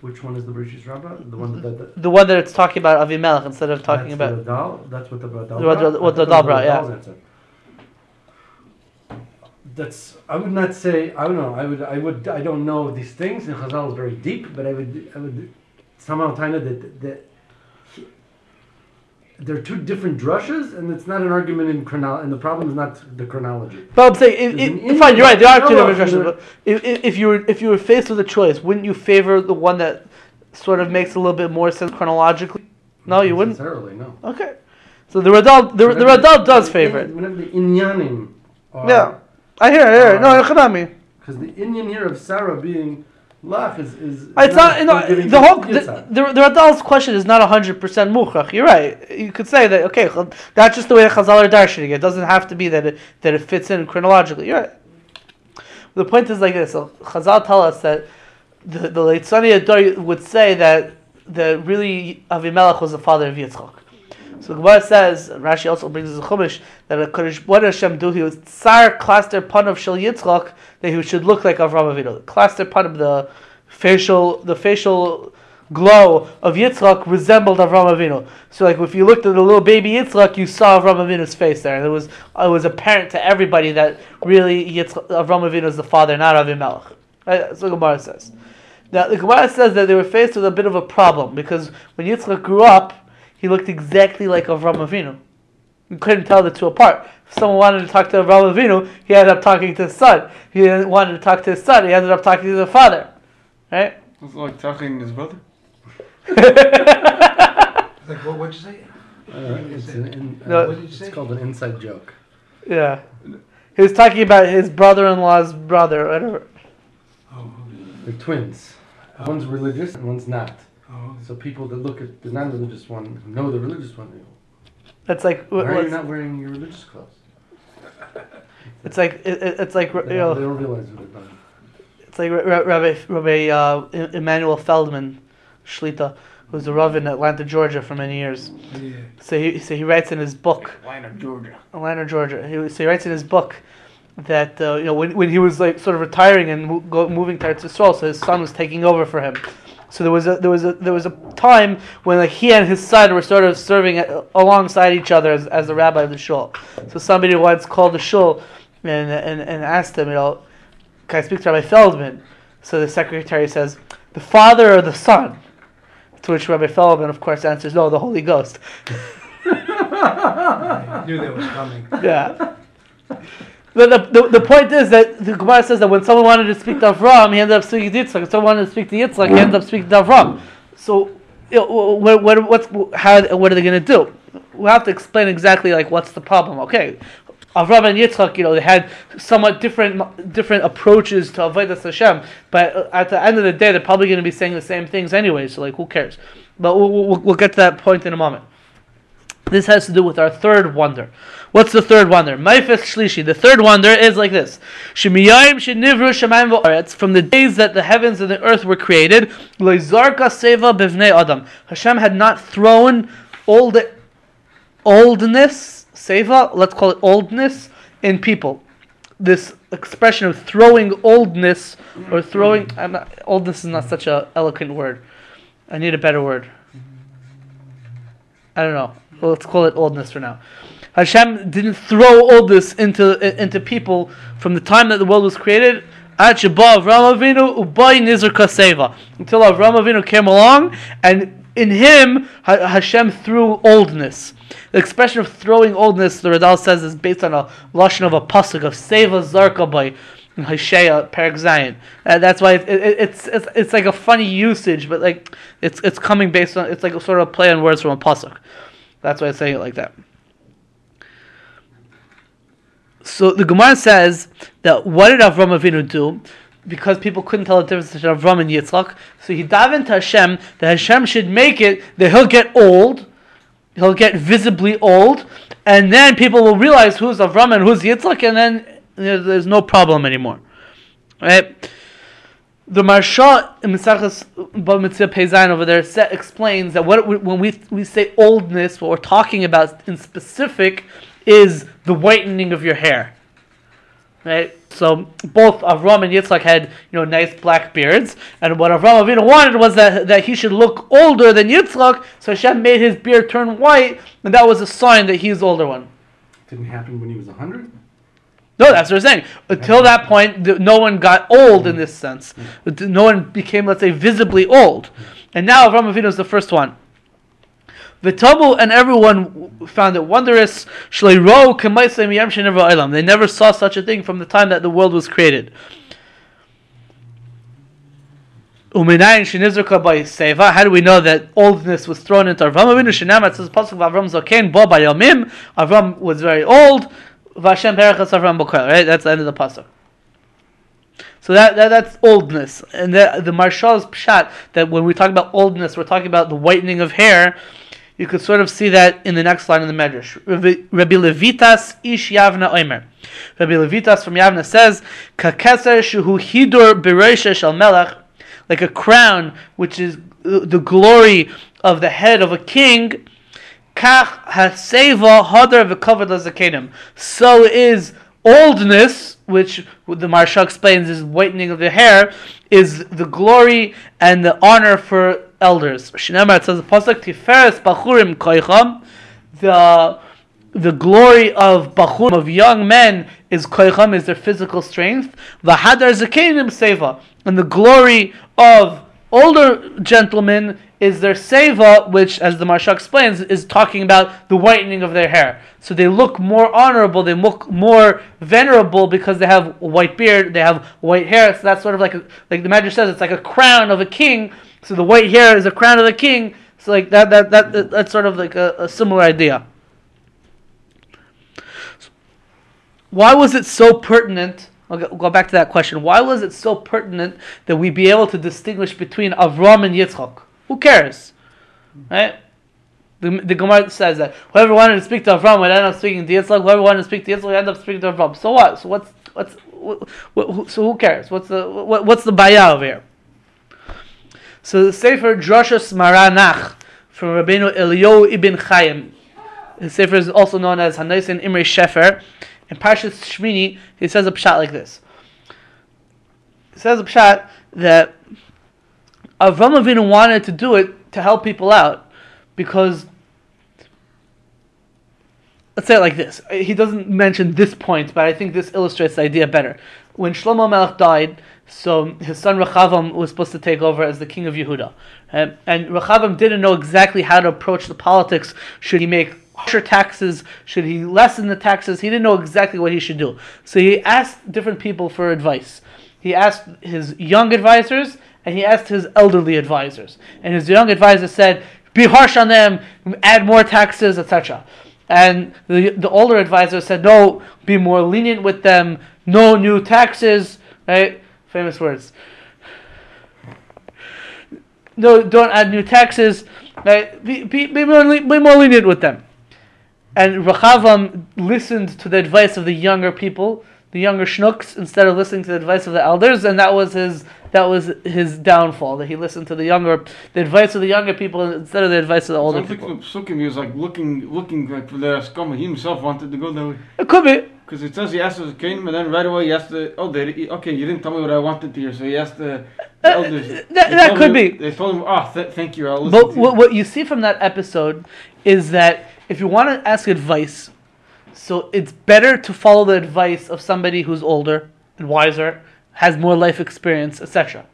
[SPEAKER 4] Which one is the Bereshis Rabbah? The one that. that
[SPEAKER 1] The one that it's talking about Avimelech instead of talking
[SPEAKER 4] that's
[SPEAKER 1] about.
[SPEAKER 4] the Dal. that's what the Radal.
[SPEAKER 1] What what the Radal brought, yeah.
[SPEAKER 4] That's. I would not say. I don't know. I would. I would. I don't know these things. And Chazal is very deep, but I would. I would somehow kind of that that. He- They're two different drushes, and it's not an argument in chronology. And the problem is not the chronology.
[SPEAKER 1] But I'm saying,
[SPEAKER 4] There's
[SPEAKER 1] if, if, fine, you're right. There are two different versions. But if, if, if you were if you were faced with a choice, wouldn't you favor the one that sort of makes a little bit more sense chronologically? No, you wouldn't.
[SPEAKER 4] necessarily. No.
[SPEAKER 1] Okay. So the Radal, the, the Radal does favor it.
[SPEAKER 4] Whenever the inyanim. Are,
[SPEAKER 1] Yeah. I hear. I hear it. No,
[SPEAKER 4] Uh, Because the Indian here of Sarah being lach is is.
[SPEAKER 1] It's not, no,
[SPEAKER 4] giving
[SPEAKER 1] the whole, the, the, the Radal's question is not 100% mukhrach. You're right. You could say that, okay, that's just the way the Chazal are darshaning it. Doesn't have to be that it, that it fits in chronologically. You're right. The point is like this. So Chazal tell us that the, the Leitzani would say that, that really Avimelech was the father of Yitzchak. So Gemara says, and Rashi also brings us a chumash that a Kodesh, what Hashem do? He was tsar cluster panav shel Yitzchak that he should look like Avram Avinu. Cluster panav, the facial, the facial glow of Yitzchak resembled Avram Avinu. So like if you looked at the little baby Yitzchak, you saw Avram Avinu's face there, and it was it was apparent to everybody that really Yitzchak, Avram Avinu is the father, not Avimelech. Right? Uh, That's what Gemara says. Now the Gemara says that they were faced with a bit of a problem because when Yitzchak grew up, he looked exactly like Avram Avinu. You couldn't tell the two apart. If someone wanted to talk to Avram Avinu, he ended up talking to his son. He wanted to talk to his son, he ended up talking to the father. Right?
[SPEAKER 2] It's like talking to his brother.
[SPEAKER 3] Like, what, what'd you say?
[SPEAKER 4] Uh, it's an, in, uh,
[SPEAKER 1] No.
[SPEAKER 3] What did you
[SPEAKER 4] it's
[SPEAKER 3] say?
[SPEAKER 4] called an inside joke.
[SPEAKER 1] Yeah. He was talking about his brother-in-law's brother, whatever.
[SPEAKER 3] Oh,
[SPEAKER 4] They're twins. One's religious and one's not.
[SPEAKER 3] Oh,
[SPEAKER 4] So people that look at the non-religious one know the religious one. They go,
[SPEAKER 1] That's like
[SPEAKER 4] Why are you not wearing your religious clothes?
[SPEAKER 1] it's like it, it- it's like you
[SPEAKER 4] They, don't- they
[SPEAKER 1] know,
[SPEAKER 4] don't realize what they've done.
[SPEAKER 1] it's like Ra- Ra- Rabbi Rabbi uh, Emmanuel Feldman, Shlita, who's a rav in Atlanta, Georgia, for many years.
[SPEAKER 3] yeah.
[SPEAKER 1] So he so he writes in his book
[SPEAKER 2] Atlanta, Georgia.
[SPEAKER 1] Atlanta, Georgia. He, so he writes in his book that uh, you know when, when he was like sort of retiring and mo- go, moving to Eretz Yisrael, so his son was taking over for him. So there was a there was a there was a time when like he and his son were sort of serving a- alongside each other as, as the rabbi of the shul. So somebody once called the shul and and, and asked him, you know, can I speak to Rabbi Feldman? So the secretary says, the father or the son? To which Rabbi Feldman, of course, answers, no, the Holy Ghost.
[SPEAKER 3] I knew that was coming.
[SPEAKER 1] Yeah. The, the, the point is that the Gemara says that when someone wanted to speak to Avram, he ended up speaking to Yitzchak. If someone wanted to speak to Yitzchak, he ended up speaking to Avram. So, you know, what, what, what's, how, what are they going to do? We have to explain exactly like what's the problem. Okay, Avram and Yitzchak, you know, they had somewhat different different approaches to avodas Hashem, but at the end of the day, they're probably going to be saying the same things anyway. So, like, who cares? But we'll, we'll, we'll get to that point in a moment. This has to do with our third wonder. What's the third wonder? Maifes Shlishi. The third wonder is like this: Shemiyayim shenivru shemayim v'aretz. From the days that the heavens and the earth were created, loizarka seva bevnei adam. Hashem had not thrown old oldness, seva. Let's call it oldness in people. This expression of throwing oldness or throwing I'm not, oldness is not such an eloquent word. I need a better word. I don't know. Well, let's call it oldness for now. Hashem didn't throw oldness into into people from the time that the world was created. Until Avram Avinu came along, and in him Hashem threw oldness. The expression of throwing oldness, the Radal says, is based on a lashon of a pasuk of Seva Zarka by Hosea Perak Zion. Uh, that's why it, it, it's, it's it's like a funny usage, but like it's it's coming based on it's like a sort of play on words from a pasuk. That's why I'm saying it like that. So the Gemara says that what did Avram Avinu do? Because people couldn't tell the difference between Avram and Yitzchak, so he davened to Hashem that Hashem should make it that he'll get old, he'll get visibly old, and then people will realize who's Avram and who's Yitzchak, and then you know, there's no problem anymore. Right? The Maharsha in Mesachas Mitzvah Peizayin over there set, explains that what when we we say oldness, what we're talking about in specific is the whitening of your hair. Right? So both Avram and Yitzchak had you know nice black beards, and what Avram Avinu wanted was that, that he should look older than Yitzchak. So Hashem made his beard turn white, and that was a sign that he's the older one.
[SPEAKER 4] Didn't happen when he was hundred.
[SPEAKER 1] No, that's what I'm saying. Until that point, no one got old in this sense. Mm. No one became, let's say, visibly old. Mm. And now Avram Avinu is the first one. V'tabu and everyone found it wondrous. They never saw such a thing from the time that the world was created. How do we know that oldness was thrown into Avram Avinu? Shenam, it says Pasuk Avram Zaken, Bo Bayomim. Avram was very old. Vashem Perachas Avram Bokel. Right, that's the end of the pasuk. So that, that that's oldness, and the the Maharsha's pshat that when we talk about oldness, we're talking about the whitening of hair. You could sort of see that in the next line in the Medrash. Rabbi Levitas ish Yavna Omer. Rabbi Levitas from Yavna says, "Kakeser shuhu hidur shel melech," like a crown, which is the glory of the head of a king. Kach haseva lazakenim. So is oldness, which the Maharsha explains is whitening of the hair, is the glory and the honor for elders. Shinamar it says the pasuk Tiferes Bachurim Koicham. The the glory of Bachurim of young men is Koicham is their physical strength. The Hadar Zakenim Seva. And the glory of older gentlemen is their seva, which, as the Maharsha explains, is talking about the whitening of their hair. So they look more honorable, they look more venerable because they have a white beard, they have white hair. So that's sort of like, a, like the Medrash says, it's like a crown of a king. So the white hair is a crown of the king. So like that, that, that, that's sort of like a, a similar idea. Why was it so pertinent? I'll go back to that question. Why was it so pertinent that we be able to distinguish between Avram and Yitzchak? Who cares? Right? The, the Gemara says that whoever wanted to speak to Avram would end up speaking to Yitzchak. Whoever wanted to speak to Yitzchak would end up speaking to Avram. So what? So what's what's what, so who cares? What's the what, what's the bayah over here? So the Sefer Droshas Maranach from Rabbeinu Elio ibn Chaim. The Sefer is also known as Hanaisin Imre Shefer. In Parshas Shmini, he says a pshat like this. He says a pshat that Avram Avinu wanted to do it to help people out because let's say it like this. He doesn't mention this point, but I think this illustrates the idea better. When Shlomo Melech died, so his son Rechavam was supposed to take over as the king of Yehuda, and, and Rechavam didn't know exactly how to approach the politics. Should he make harsher taxes? Should he lessen the taxes? He didn't know exactly what he should do. So he asked different people for advice. He asked his young advisors and he asked his elderly advisors. And his young advisor said, be harsh on them, add more taxes, etc. And the, the older advisor said, no, be more lenient with them, no new taxes, right? Famous words. No, don't add new taxes. Right? Be, be, be, more, be more lenient with them. And Rechavam listened to the advice of the younger people, the younger schnooks, instead of listening to the advice of the elders, and that was his that was his downfall. That he listened to the younger, the advice of the younger people instead of the advice of the older
[SPEAKER 2] like
[SPEAKER 1] people.
[SPEAKER 2] psukim, he was like looking, looking like for the Askama. He himself wanted to go that way.
[SPEAKER 1] It could be.
[SPEAKER 2] Because it says he asked the Cain, and then right away he asked the, oh, they, okay, you didn't tell me what I wanted to hear, so he asked the, the
[SPEAKER 1] Uh,
[SPEAKER 2] elders.
[SPEAKER 1] that- that could
[SPEAKER 2] him-
[SPEAKER 1] be.
[SPEAKER 2] They told him, oh, th- thank you, I'll listen
[SPEAKER 1] But
[SPEAKER 2] to you.
[SPEAKER 1] what, what you see from that episode is that if you want to ask advice, so it's better to follow the advice of somebody who's older and wiser, has more life experience, etc.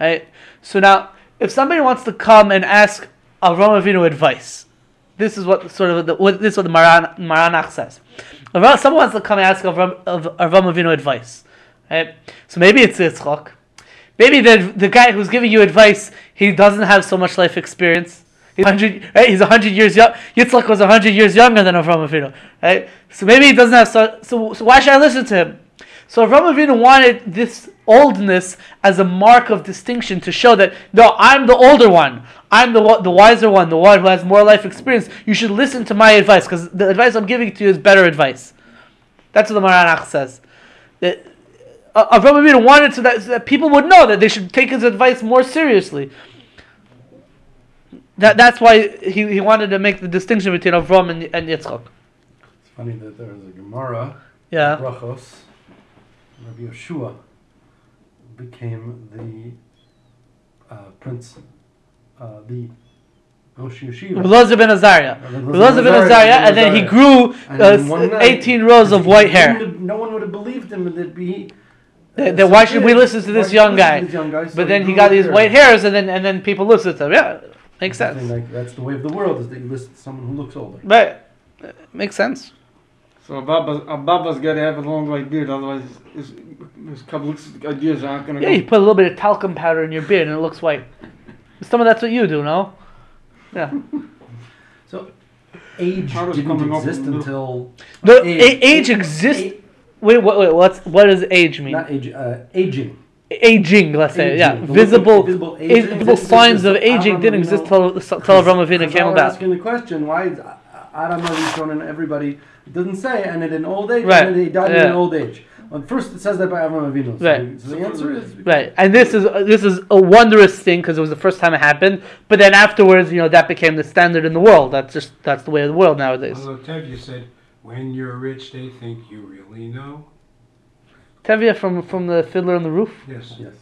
[SPEAKER 1] Right? So now, if somebody wants to come and ask Avram Avinu advice, this is what sort of the, what, this is what the Maran, Maranach says. Avram, someone wants to come and ask Avram, Avram Avinu advice, right? So maybe it's Yitzchak. Maybe the the guy who's giving you advice, he doesn't have so much life experience. He's hundred, right? He's hundred years young. Yitzchak was hundred years younger than Avram Avinu, right? So maybe he doesn't have so. So, so why should I listen to him? So Avram Avinu wanted this oldness as a mark of distinction to show that no, I'm the older one. I'm the the wiser one, the one who has more life experience. You should listen to my advice because the advice I'm giving to you is better advice. That's what the Maranach says. That uh, Avram Avinu wanted so that, so that people would know that they should take his advice more seriously. That, that's why he, he wanted to make the distinction between Avram and, and Yitzchak.
[SPEAKER 4] It's funny that there was a Gemara,
[SPEAKER 1] Yeah.
[SPEAKER 4] Brachos, Rabbi Yeshua became the uh, prince, uh, the Rosh Yeshiva.
[SPEAKER 1] Elazar ben Azariah. Elazar ben Azariah, and then he grew uh,
[SPEAKER 4] night-
[SPEAKER 1] 18 rows of white hair.
[SPEAKER 4] No one would have believed him that be.
[SPEAKER 1] Then- why should we listen to this young guy?
[SPEAKER 4] this young guy? So
[SPEAKER 1] But then he got these
[SPEAKER 4] hair.
[SPEAKER 1] white hairs, and then and then people listened to him. Yeah, makes sense.
[SPEAKER 4] Like, that's the way of the world is that you listen to someone who looks older.
[SPEAKER 1] But Uh, makes sense.
[SPEAKER 2] So a Baba's, a Baba's got to have a long white beard, otherwise his, his Kabbalistic ideas aren't going to
[SPEAKER 1] Yeah,
[SPEAKER 2] go.
[SPEAKER 1] you put a little bit of talcum powder in your beard, and it looks white. Some of that's what you do, no? Yeah.
[SPEAKER 4] So, age
[SPEAKER 2] Powder's
[SPEAKER 4] didn't exist
[SPEAKER 2] the
[SPEAKER 4] until
[SPEAKER 1] No,
[SPEAKER 4] Age.
[SPEAKER 1] age, age exists. Wait, wait, wait. What's what does age mean?
[SPEAKER 4] not age, uh, aging.
[SPEAKER 1] Aging, let's say.
[SPEAKER 4] Aging.
[SPEAKER 1] Yeah,
[SPEAKER 4] The
[SPEAKER 1] visible,
[SPEAKER 4] visible aging
[SPEAKER 1] visible signs of aging didn't exist till till Avram Avinu
[SPEAKER 4] Because
[SPEAKER 1] came
[SPEAKER 4] I was
[SPEAKER 1] about.
[SPEAKER 4] asking the question, why is Adam Arishon and everybody it doesn't say, and in an old age,
[SPEAKER 1] Right,
[SPEAKER 4] and then he died in
[SPEAKER 1] yeah.
[SPEAKER 4] an old age. Well, first it says that by Avram Avinu. So,
[SPEAKER 1] Right.
[SPEAKER 4] so the answer is
[SPEAKER 1] Right, and this is this is a wondrous thing because it was the first time it happened. But then afterwards, you know, that became the standard in the world. That's just that's the way of the world nowadays.
[SPEAKER 3] Although Tevye said, when you're rich, they think you really know.
[SPEAKER 1] Tevye from from the Fiddler on the Roof.
[SPEAKER 3] Yes.
[SPEAKER 4] Yes.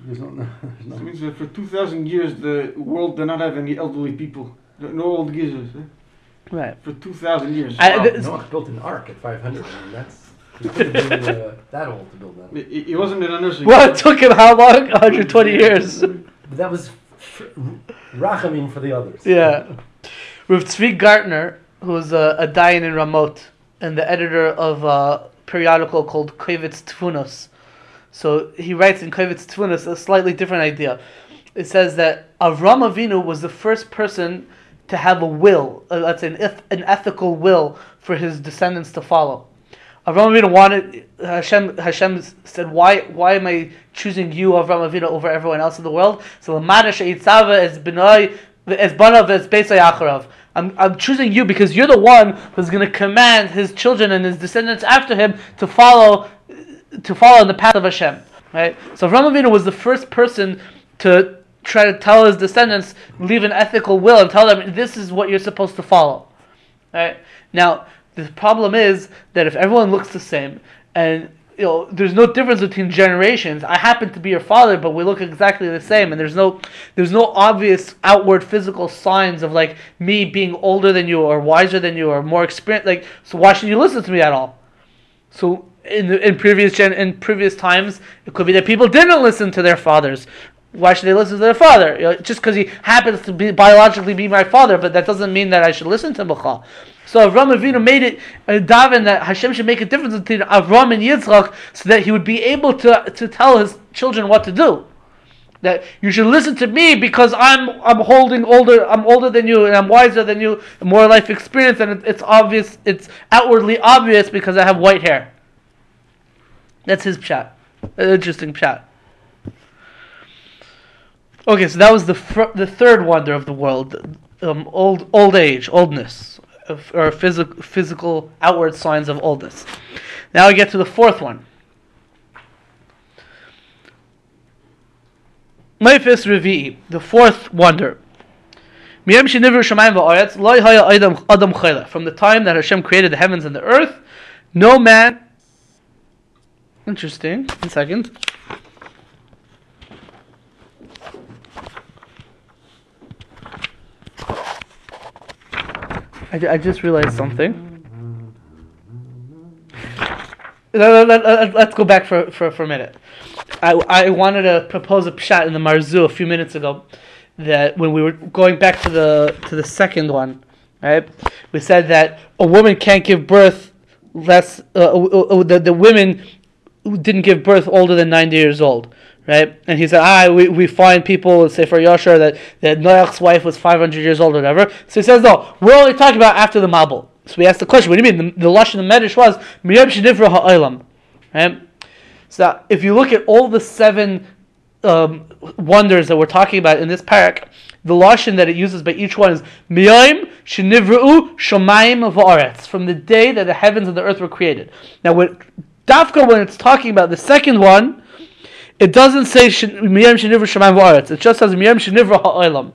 [SPEAKER 4] There's no, no, there's
[SPEAKER 2] That
[SPEAKER 4] no.
[SPEAKER 2] means that for 2,000 years the world did not have any elderly people. No no old geezers. Eh?
[SPEAKER 1] Right.
[SPEAKER 2] For 2,000 years.
[SPEAKER 1] I-
[SPEAKER 4] Wow,
[SPEAKER 1] th-
[SPEAKER 4] Noah built an ark at 500. I mean, that's he couldn't have been uh, that old to build that.
[SPEAKER 2] He, he wasn't in a nursing
[SPEAKER 1] Well, it took him how long? 120 years.
[SPEAKER 4] But that was f- rachamim for the others.
[SPEAKER 1] Yeah. With Tzvi Gartner, who was a, a Dayan in Ramot and the editor of a periodical called Kovetz Tfunos. So he writes in Kovetz Tfunos a slightly different idea. It says that Avram Avinu was the first person to have a will, uh, say an, eth- an ethical will for his descendants to follow. Avram Avinu wanted Hashem. Hashem said, "Why? Why am I choosing you, Avram Avinu, over everyone else in the world?" So Lamada She'itzava is benoi as banav as. I'm I'm choosing you because you're the one who's going to command his children and his descendants after him to follow to follow in the path of Hashem. Right. So Avram Avinu was the first person to try to tell his descendants leave an ethical will and tell them this is what you're supposed to follow. Right? Now, the problem is that if everyone looks the same and you know, there's no difference between generations. I happen to be your father, but we look exactly the same, and there's no, there's no obvious outward physical signs of like me being older than you, or wiser than you, or more experienced. Like, so why should you listen to me at all? So in in previous gen in previous times, it could be that people didn't listen to their fathers. Why should they listen to their father? You know, just because he happens to be biologically be my father, but that doesn't mean that I should listen to him. So Avram Avinu made it a daven that Hashem should make a difference between Avram and Yitzchak, so that he would be able to to tell his children what to do. That you should listen to me because I'm I'm holding older I'm older than you and I'm wiser than you, more life experience, and it, it's obvious it's outwardly obvious because I have white hair. That's his chat. An interesting chat. Okay, so that was the fr- the third wonder of the world, um, old old age, oldness, of, or physical physical outward signs of oldness. Now we get to the fourth one. Mephis Revi'i, the fourth wonder. From the time that Hashem created the heavens and the earth, no man. Interesting. One second. I, I just realized something. Let, let, let, let's go back for, for, for a minute. I, I wanted to propose a pshat in the Marzu a few minutes ago that when we were going back to the to the second one, right? We said that a woman can't give birth less uh, uh, uh, the the women who didn't give birth older than 90 years old, right? And he said, ah, we, we find people Sefer Yashar that that Noach's wife was 500 years old or whatever. So he says, no, we're only talking about after the Mabul. So we asked the question, what do you mean? The, the in the Medish was Miyam Shedivra Ha'olam, right? So if you look at all the seven um, wonders that we're talking about in this parak, the lashon that it uses by each one is miyayim shenivru shomayim va'aretz from the day that the heavens and the earth were created. Now, when dafka when it's talking about the second one, it doesn't say shen- miyayim shenivru shomayim. It just says miyayim shenivru ha'olam.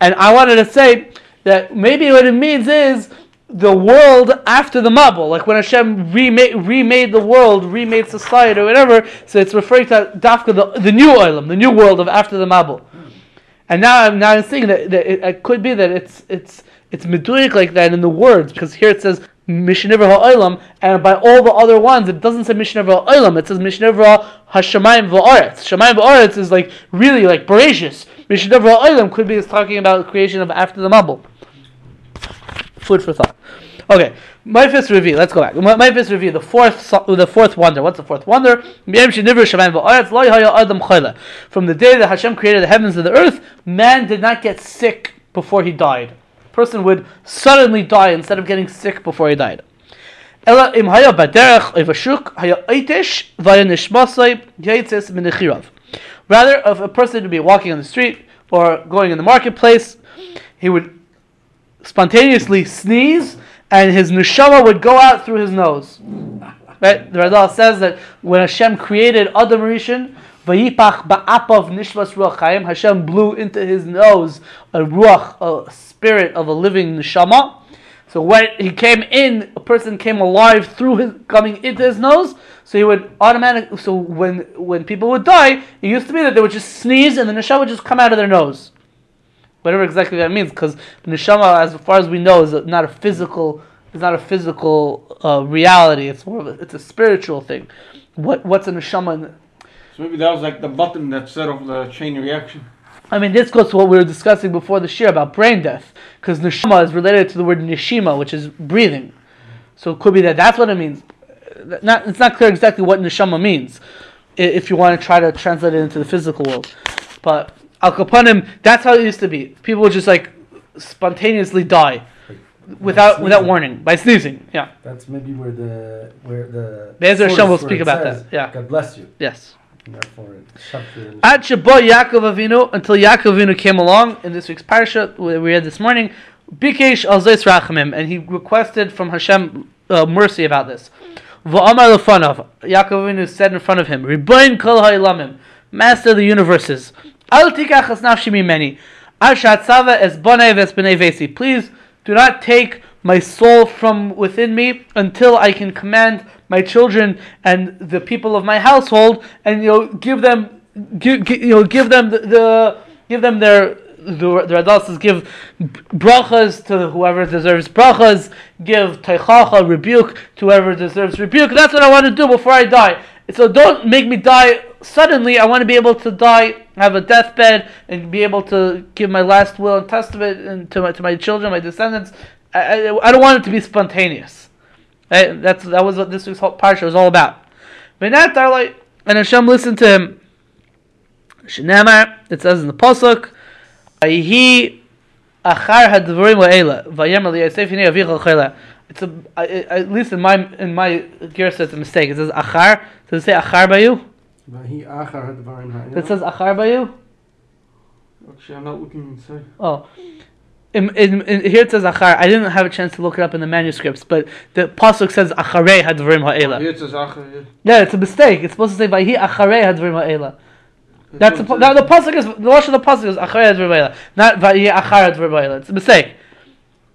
[SPEAKER 1] And I wanted to say that maybe what it means is the world after the Mabul, like when Hashem remade, remade the world, remade society or whatever, so it's referring to Dafka, the, the new Olam, the new world of after the Mabul. And now I'm now I'm that, that it, it could be that it's it's it's meduic like that in the words, because here it says Mishnevra Ha'olam, and by all the other ones it doesn't say Mishnevra Ha'olam, it says Mishnevra Hashemayim Va'aretz. Shemayim Va'aretz is like really like voracious. Mishnevra Ha'olam could be talking about creation of after the Mabul. Food for thought. Okay, my fifth review. Let's go back. My, my fifth review. The fourth, the fourth wonder. What's the fourth wonder? From the day that Hashem created the heavens and the earth, man did not get sick before he died. Person would suddenly die instead of getting sick before he died. Rather, if a person would be walking on the street or going in the marketplace, he would spontaneously sneeze, and his neshama would go out through his nose. Right? The Radal says that when Hashem created Adam Rishon, Hashem blew into his nose a ruach, a spirit of a living neshama. So when he came in, a person came alive through his coming into his nose. So he would automatically. So when when people would die, it used to be that they would just sneeze and the neshama would just come out of their nose whatever exactly that means, because neshama, as far as we know, is not a physical, It's not a physical uh, reality. It's more of a, it's a spiritual thing. What what's a neshama? In,
[SPEAKER 2] So maybe that was like the button that set off the chain reaction.
[SPEAKER 1] I mean, this goes to what we were discussing before the shir about brain death, because neshama is related to the word neshima, which is breathing. So it could be that that's what it means. Not, it's not clear exactly what neshama means, if you want to try to translate it into the physical world. But al kapanim, that's how it used to be. People would just like spontaneously die without without warning by sneezing. Yeah.
[SPEAKER 4] That's maybe where the where the
[SPEAKER 1] Be'ezer Hashem will speak about
[SPEAKER 4] says,
[SPEAKER 1] that, yeah.
[SPEAKER 4] God bless you.
[SPEAKER 1] Yes.
[SPEAKER 4] And therefore, it
[SPEAKER 1] Yaakov Avinu, until Yaakov Avinu came along in this week's parasha we read this morning, Bikesh al Rachamim, and he requested from Hashem uh, mercy about this. Va'amar lefanav, Yaakov Avinu said in front of him, Riboin kol ha'ilamim, Master of the universes, Al tikach es nafshi mimeni, Al shatzava es bonei ves vesi. Please do not take my soul from within me until I can command my children and the people of my household, and you know, give them, give, you know, give them the, the give them their the, the says give brachas to whoever deserves brachas, give teichacha rebuke to whoever deserves rebuke. That's what I want to do before I die. So don't make me die suddenly. I want to be able to die, have a deathbed, and be able to give my last will and testament and to my to my children, my descendants. I, I, I don't want it to be spontaneous. Right? That's that was what this week's whole parsha was all about. Darlai, and Hashem listened to him. Shenamar, it says in the pasuk, "Vayihi achar hadvarim la'ela, vayemer liyasef avicha chayla." It's a I- I- at least in my in my gear it's a mistake. It says achar. Does it say achar by you? It says achar by you.
[SPEAKER 2] Actually, I'm not looking inside.
[SPEAKER 1] Oh. In, in, in, here it says achar. I didn't have a chance to look it up in the manuscripts, but the pasuk says acharei hadvarim ha'ela.
[SPEAKER 2] Here it says Acher. yeah.
[SPEAKER 1] It's a mistake. It's supposed to say vayhi acharei hadvarim ha'ela. That's the, now the pasuk is the lashon of the pasuk is acharei hadvarim ha'ela, not vayhi achar hadvarim ha'ela. It's a mistake.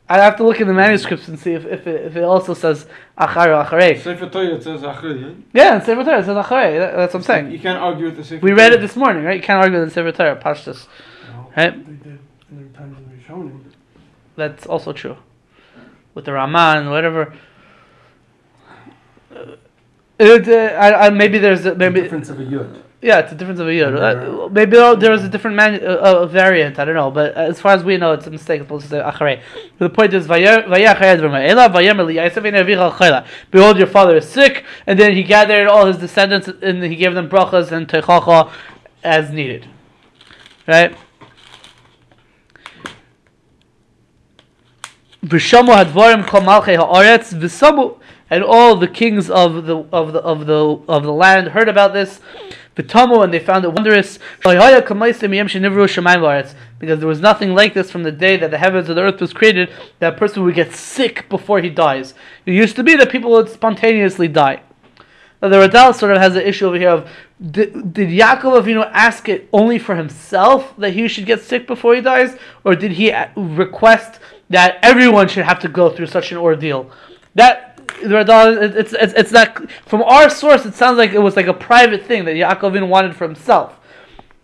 [SPEAKER 1] I have to look in the manuscripts and see if, if, it, if it also says achar or acharei.
[SPEAKER 2] Sefer Torah it says Acher. yeah?
[SPEAKER 1] Yeah, in Sefer Torah it says acharei. That- That's what I'm saying.
[SPEAKER 2] You can't argue with the Sefer
[SPEAKER 1] We read it this morning, right? You can't argue with the Sefer Torah, Pashtus. Right?
[SPEAKER 5] They. And there were times when they shown him.
[SPEAKER 1] That's also true. With the Raman, whatever. Uh, it, uh, I, I, maybe there's a,
[SPEAKER 4] The
[SPEAKER 1] maybe
[SPEAKER 4] difference of a yud.
[SPEAKER 1] yeah, it's a difference of a yud. Uh, maybe there there was a different man, uh, uh, variant. I don't know, but as far as we know, it's a mistake. It's supposed to say acharei. But the point is, "Vayeh- vayeh acharei advar ma'ela, vayemer li Yosef ein avicha chayla." Behold, your father is sick, and then he gathered all his descendants and he gave them brachas and teichacha as needed. Right. V'shamu hadvarim haaretz v'samu, and all the kings of the of the of the of the land heard about this. V'tamu, and they found it wondrous. Because there was nothing like this from the day that the heavens and the earth was created. That a person would get sick before he dies. It used to be that people would spontaneously die. Now the Radal sort of has an issue over here of did, did Yaakov Avinu ask it only for himself that he should get sick before he dies, or did he request that everyone should have to go through such an ordeal? That it's it's it's not from our source. It sounds like it was like a private thing that Yaakov Avinu wanted for himself.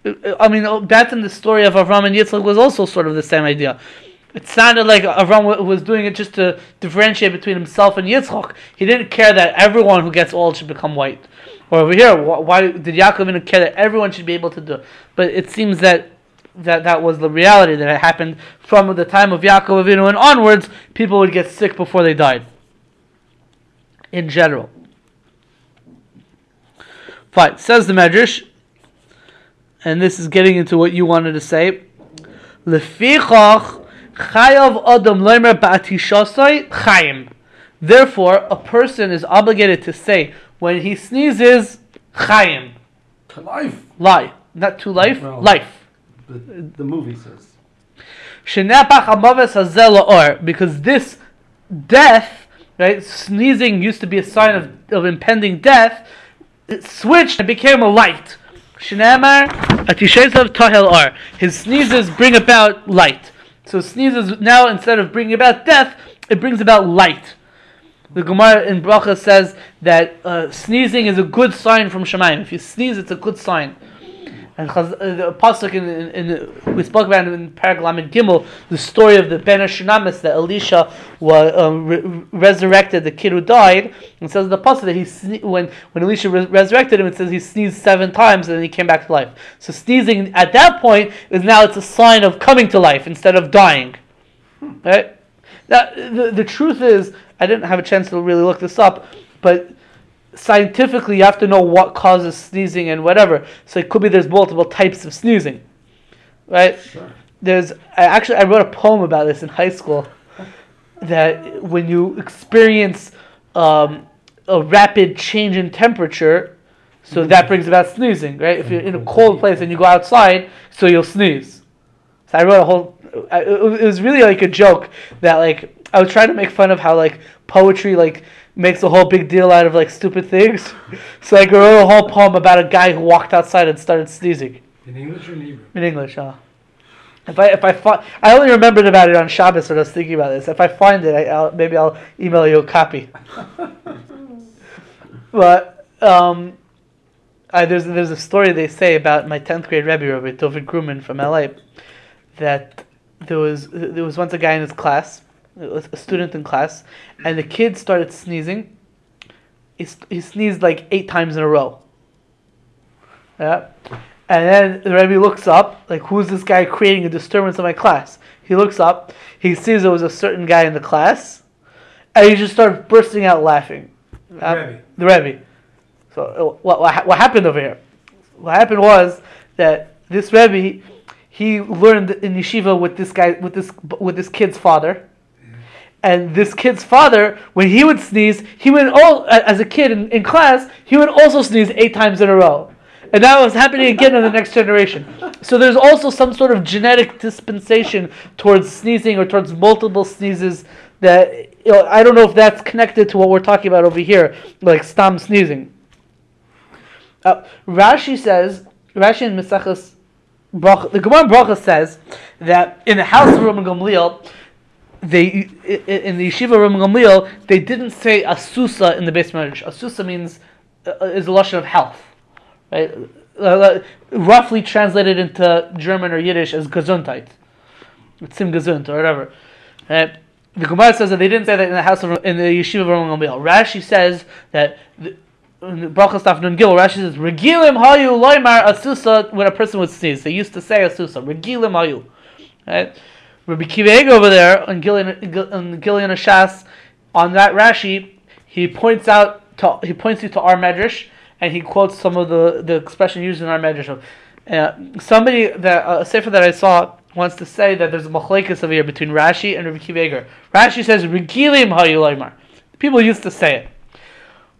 [SPEAKER 1] I mean, oh, that in the story of Avram and Yitzchak was also sort of the same idea. It sounded like Avram was doing it just to differentiate between himself and Yitzchak. He didn't care that everyone who gets old should become white. Or over here, why did Yaakov even care that everyone should be able to do? it? But it seems that that that was the reality that it happened from the time of Yaakov Avinu and onwards. People would get sick before they died. In general. Fine. Says the Medrash, and this is getting into what you wanted to say. Lefichach chayav adam leimer ba'atishasai chayim. Therefore, a person is obligated to say when he sneezes chayim,
[SPEAKER 4] To life.
[SPEAKER 1] lie, not to life,
[SPEAKER 4] No.
[SPEAKER 1] life.
[SPEAKER 4] The, the movie says.
[SPEAKER 1] Shenapach amaves hazel or because this death, right? Sneezing used to be a sign of, of impending death. It switched and became a light. Shenamar atishesav tahel or his sneezes bring about light. So sneezes now instead of bringing about death, it brings about light. The Gemara in Bracha says that uh, sneezing is a good sign from Shemaim. If you sneeze, it's a good sign. And Chaz- uh, the pasuk in, in, in we spoke about in Paraglam and Gimel the story of the Ben Shunamis that Elisha was um, re- resurrected the kid who died. And says the pasuk that he sne- when when Elisha re- resurrected him, it says he sneezed seven times and then he came back to life. So sneezing at that point is now it's a sign of coming to life instead of dying. Right? Now, the, the truth is, I didn't have a chance to really look this up, but scientifically you have to know what causes sneezing and whatever. So it could be there's multiple types of sneezing, right?
[SPEAKER 4] Sure.
[SPEAKER 1] There's I actually I wrote a poem about this in high school. That when you experience um, a rapid change in temperature, so that brings about sneezing, right? If you're in a cold place and you go outside, so you'll sneeze. So I wrote a whole. I, it it was really like a joke that like I was trying to make fun of how like poetry like makes a whole big deal out of like stupid things. So I wrote a whole poem about a guy who walked outside and started sneezing
[SPEAKER 3] In English or in Hebrew?
[SPEAKER 1] in English. Uh, if I if I find, I only remembered about it on Shabbos when I was thinking about this. If I find it, I, I'll, maybe I'll email you a copy. but um, I, there's there's a story they say about my tenth grade Rebbe, Rabbi David Kruman from LA, that there was there was once a guy in his class, a student in class, and the kid started sneezing. He, he sneezed like eight times in a row. Yeah. And then the Rebbe looks up, like, who's this guy creating a disturbance in my class? He looks up, he sees there was a certain guy in the class, and he just started bursting out laughing. Um,
[SPEAKER 3] Rebbe.
[SPEAKER 1] The Rebbe. So, uh, what, what, what happened over here? What happened was that this Rebbe, he learned in yeshiva with this guy, with this, with this kid's father. And this kid's father, when he would sneeze, he would all as a kid in, in class, he would also sneeze eight times in a row. And that was happening again in the next generation. So there's also some sort of genetic dispensation towards sneezing or towards multiple sneezes that you know, I don't know if that's connected to what we're talking about over here, like stam sneezing. Uh, Rashi says, Rashi in Mesachas, the Gemara Bracha says that in the house of Rabban Gamliel, they in the yeshiva Rabban Gamliel, they didn't say asusa in the base marriage. Asusa means uh, is a lashon of health, right? Uh, uh, roughly translated into German or Yiddish as Gesundheit, Sim Gesund or whatever. Right? The Gemara says that they didn't say that in the house of in the yeshiva of Rabban Gamliel. Rashi says that. The, Brachas Nun Gil, Rashi says, "Regilim hayu loymar asusa." When a person would sneeze, they used to say asusa. Regilim hayu. Right? Rabbi Kiva over there on Gilyon on Ashas on that Rashi, he points out to, he points you to our medrash and he quotes some of the, the expression used in our medrash. Uh, somebody that uh, a sefer that I saw wants to say that there's a machlekes over here between Rashi and Rabbi Kiva Rashi says regilim hayulaymar. People used to say it.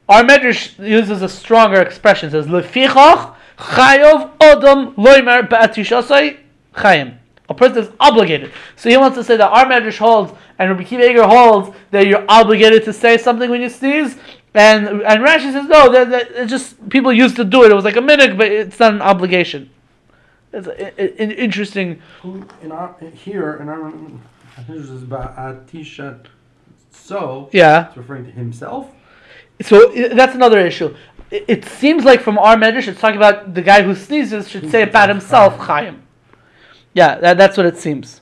[SPEAKER 1] Our medrash uses a stronger expression. It says lefichach chayov odom loymar ba'atishasai chayim. A person is obligated. So he wants to say that our medrash holds and Rabbi Kiva Eiger holds that you're obligated to say something when you sneeze. And and Rashi says no, that, that it's just people used to do it. It was like a minute, but it's not an obligation. It's a- an interesting.
[SPEAKER 4] Who in our here in our I think this is about Atisha. So
[SPEAKER 1] Yeah.
[SPEAKER 4] it's referring to himself.
[SPEAKER 1] So that's another issue. It, it seems like from our medrash, it's talking about the guy who sneezes should say about himself, Chaim. Yeah, that, that's what it seems.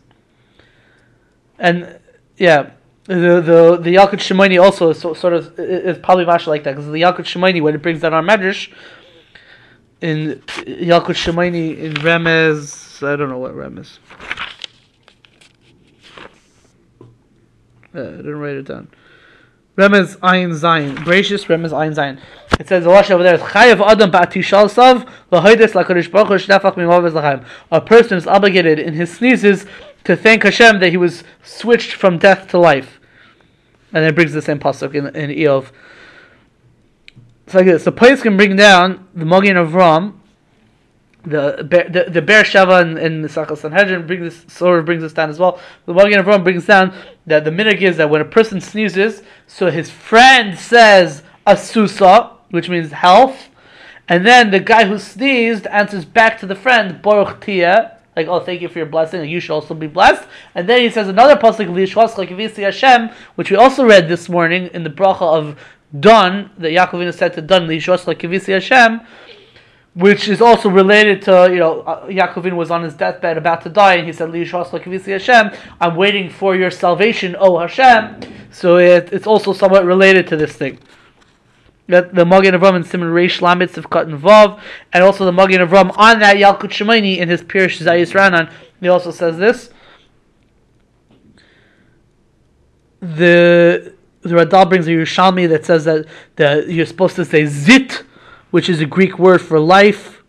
[SPEAKER 1] And yeah, the the the Yalkut Shimoni also is so, sort of is probably much like that because the Yalkut Shimoni when it brings down our medrash in Yalkut Shimoni in Remez, I don't know what Remez. Uh, I didn't write it down. Remez Ayin Zayin. Gracious Remez Ayin Zayin. It says the Lashon over there is Chayav Adam Ba'atishal Sav L'hoides LaKadosh Baruch Hu Shnefach Mimavez L'chaim. A person is obligated in his sneezes to thank Hashem that he was switched from death to life. And it brings the same pasuk in in Iyov. It's like this. The place can bring down the Magen Avram. The the, the Bear Shava and, the Sachas Sanhedrin brings this sort of brings this down as well. The Magen Avram brings down that the minig is that when a person sneezes, so his friend says asusa, which means health, and then the guy who sneezed answers back to the friend Baruch Tia, like oh thank you for your blessing, and you should also be blessed. And then he says another pasuk Lishwas like Hashem, which we also read this morning in the bracha of Don that Yaakovina said to Don Lishwas like Hashem which is also related to you know uh, Yaakovin was on his deathbed about to die, and he said, "Liyishas lakivisi Hashem, I'm waiting for your salvation, O Hashem." So it, it's also somewhat related to this thing. That the Magen Avram and Simon Reish Lamitz have cut involved, and also the Magen Avram on that Yalkut Shimoni in his Pirish Zayis Ranan, he also says this. The the Radal brings a Yerushalmi that says that the, you're supposed to say zit, which is a Greek word for life.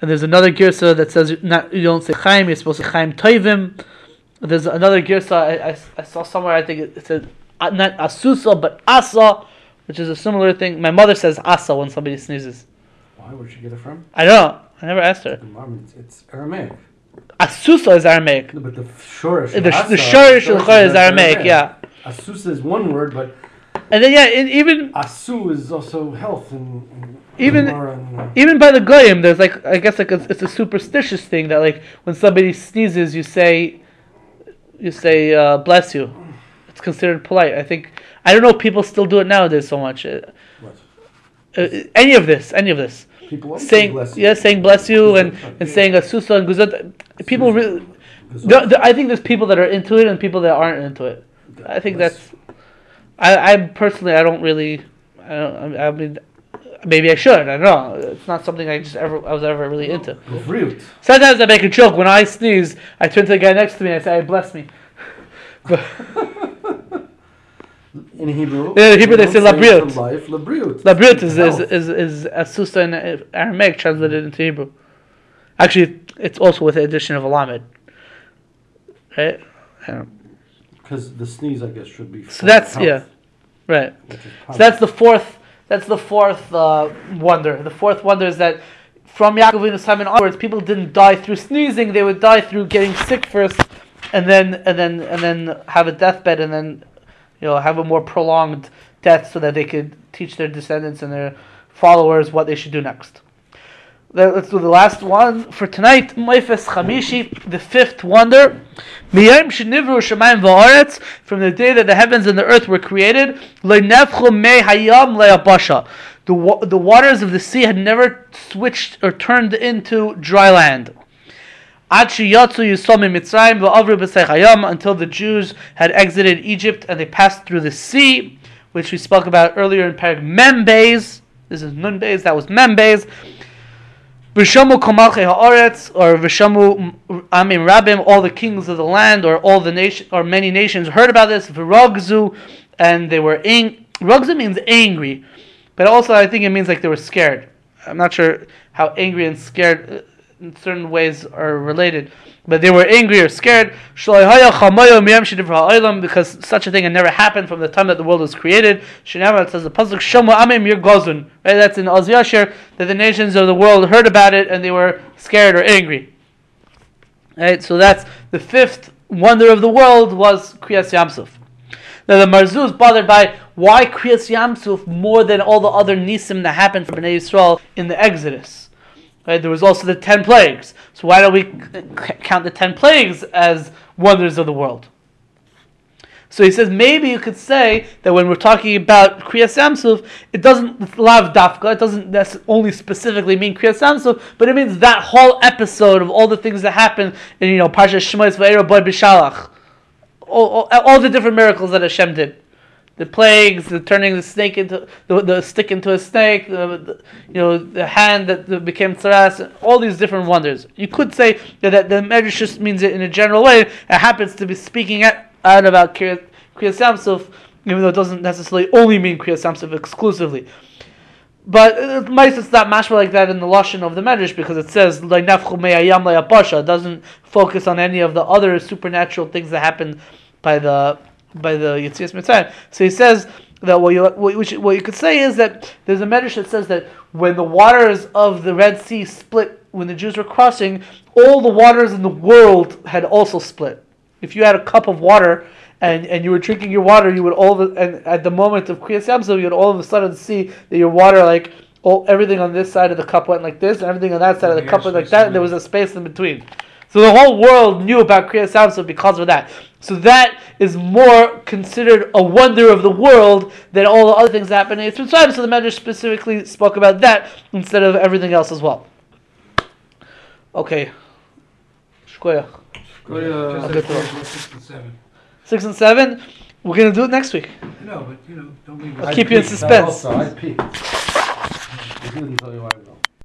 [SPEAKER 1] And there's another girsa that says not, you don't say chaim, you're supposed to say chaim toivim. There's another girsa I, I, I saw somewhere, I think it, said uh, not asusa, but asa, which is a similar thing. My mother says asa when somebody sneezes.
[SPEAKER 4] Why Where'd she get it from?
[SPEAKER 1] I don't know. I never asked her.
[SPEAKER 4] It's, it's Aramaic.
[SPEAKER 1] Asusa is Aramaic.
[SPEAKER 4] No, but the shorish.
[SPEAKER 1] The, the shorish
[SPEAKER 4] the
[SPEAKER 1] is
[SPEAKER 4] is
[SPEAKER 1] Aramaic, yeah.
[SPEAKER 4] Asusa is one word, but
[SPEAKER 1] And then yeah, even
[SPEAKER 4] asu is also health and, and
[SPEAKER 1] Even-
[SPEAKER 4] and,
[SPEAKER 1] even by the goyim, there's like I guess like a, it's a superstitious thing that like when somebody sneezes, you say, you say uh, bless you. It's considered polite. I think I don't know if people still do it nowadays so much. Uh,
[SPEAKER 4] what?
[SPEAKER 1] uh, any of this, any of this,
[SPEAKER 4] People
[SPEAKER 1] saying
[SPEAKER 4] bless you.
[SPEAKER 1] yeah, saying bless you and, and saying a susa and guzat. People really, there, there- I think there's people that are into it and people that aren't into it. I think
[SPEAKER 4] Bless-
[SPEAKER 1] that's. I, I personally I don't really. I don't. I mean, maybe I should. I don't know. It's not something I just ever I was ever really into.
[SPEAKER 4] Gevriut.
[SPEAKER 1] Sometimes I make a joke when I sneeze. I turn to the guy next to me and I say, "Hey, "Bless me." But
[SPEAKER 4] In Hebrew.
[SPEAKER 1] Yeah, in Hebrew they say
[SPEAKER 4] it
[SPEAKER 1] labriut.
[SPEAKER 4] Life, labriut.
[SPEAKER 1] labriut is is is, is asusa in Aramaic translated into Hebrew. Actually, it's also with the addition of a lamed. Right.
[SPEAKER 4] Because the sneeze, I guess, should be.
[SPEAKER 1] So that's
[SPEAKER 4] health,
[SPEAKER 1] yeah. Right. So that's the fourth. That's the fourth uh, wonder. The fourth wonder is that from Yaakov and onwards, people didn't die through sneezing; they would die through getting sick first, and then and then and then have a deathbed, and then you know have a more prolonged death, so that they could teach their descendants and their followers what they should do next. Let- Let's do the last one for tonight. Moifes Chamishi, the fifth wonder. Miyam va'aretz, from the day that the heavens and the earth were created, hayam. The, the waters of the sea had never switched or turned into dry land. Until the Jews had exited Egypt and they passed through the sea, which we spoke about earlier in Parag Membeis. This is Nun Beis, that was Membeis. Vishamu Komalche Haaretz, or Vishamu Amim Rabim, all the kings of the land, or all the nation, or many nations heard about this. Virogzu, and they were ang- Rogzu means angry, but also I think it means like they were scared. I'm not sure how angry and scared uh, in certain ways are related, but they were angry or scared. Because such a thing had never happened from the time that the world was created. It says the pasuk Shomu Amim Yir Gozun. Right, that's in Oz Yashir that the nations of the world heard about it and they were scared or angry. Right, so that's the fifth wonder of the world was Kriyas Yamsuf. Now the Marzu is bothered by why Kriyas Yamsuf more than all the other nisim that happened for Bnei Yisrael in the Exodus. Right, there was also the ten plagues. So why don't we count the ten plagues as wonders of the world? So he says maybe you could say that when we're talking about Kriyas Yamsuf, it doesn't lav dafka, it doesn't nec- only specifically mean Kriyas Yamsuf, but it means that whole episode of all the things that happened in you know Parsha Shmois B'Shalach, all, all, all the different miracles that Hashem did, the plagues, the turning the snake into the, the stick into a snake, the, the- you know the hand that became tzaras, all these different wonders. You could say that, the Medrash just means it in a general way. It happens to be speaking at, out about Kriyas Yamsuf, even though it doesn't necessarily only mean Kriyas Yamsuf exclusively. But uh, it might it's not mashma like that in the lashon of the Medrash because it says. It doesn't focus on any of the other supernatural things that happened by the by the Yitzias Mitzrayim. So he says that what you what, which, what you could say is that there's a Medrash that says that when the waters of the Red Sea split when the Jews were crossing, all the waters in the world had also split. If you had a cup of water and, and you were drinking your water, you would all of, and at the moment of Kriyas Yamsuf, you would all of a sudden see that your water like all everything on this side of the cup went like this, and everything on that side of the
[SPEAKER 3] Yeah,
[SPEAKER 1] cup went like that. And there was a space in between. So the whole world knew about Kriyas Yamsuf because of that. So that is more considered a wonder of the world than all the other things that happened in Yitzias Mitzrayim. So the Medrash specifically spoke about that instead of everything else as well. Okay. Shkoyach.
[SPEAKER 2] Go, uh,
[SPEAKER 3] Just
[SPEAKER 1] I'll
[SPEAKER 3] like
[SPEAKER 1] get to it.
[SPEAKER 3] four, six, and seven.
[SPEAKER 1] Six and seven. We're gonna do it next week.
[SPEAKER 3] No, but you know, don't leave
[SPEAKER 1] I'll keep you in
[SPEAKER 4] peeked.
[SPEAKER 1] suspense.
[SPEAKER 4] Also, I peeked. I didn't tell you why I go.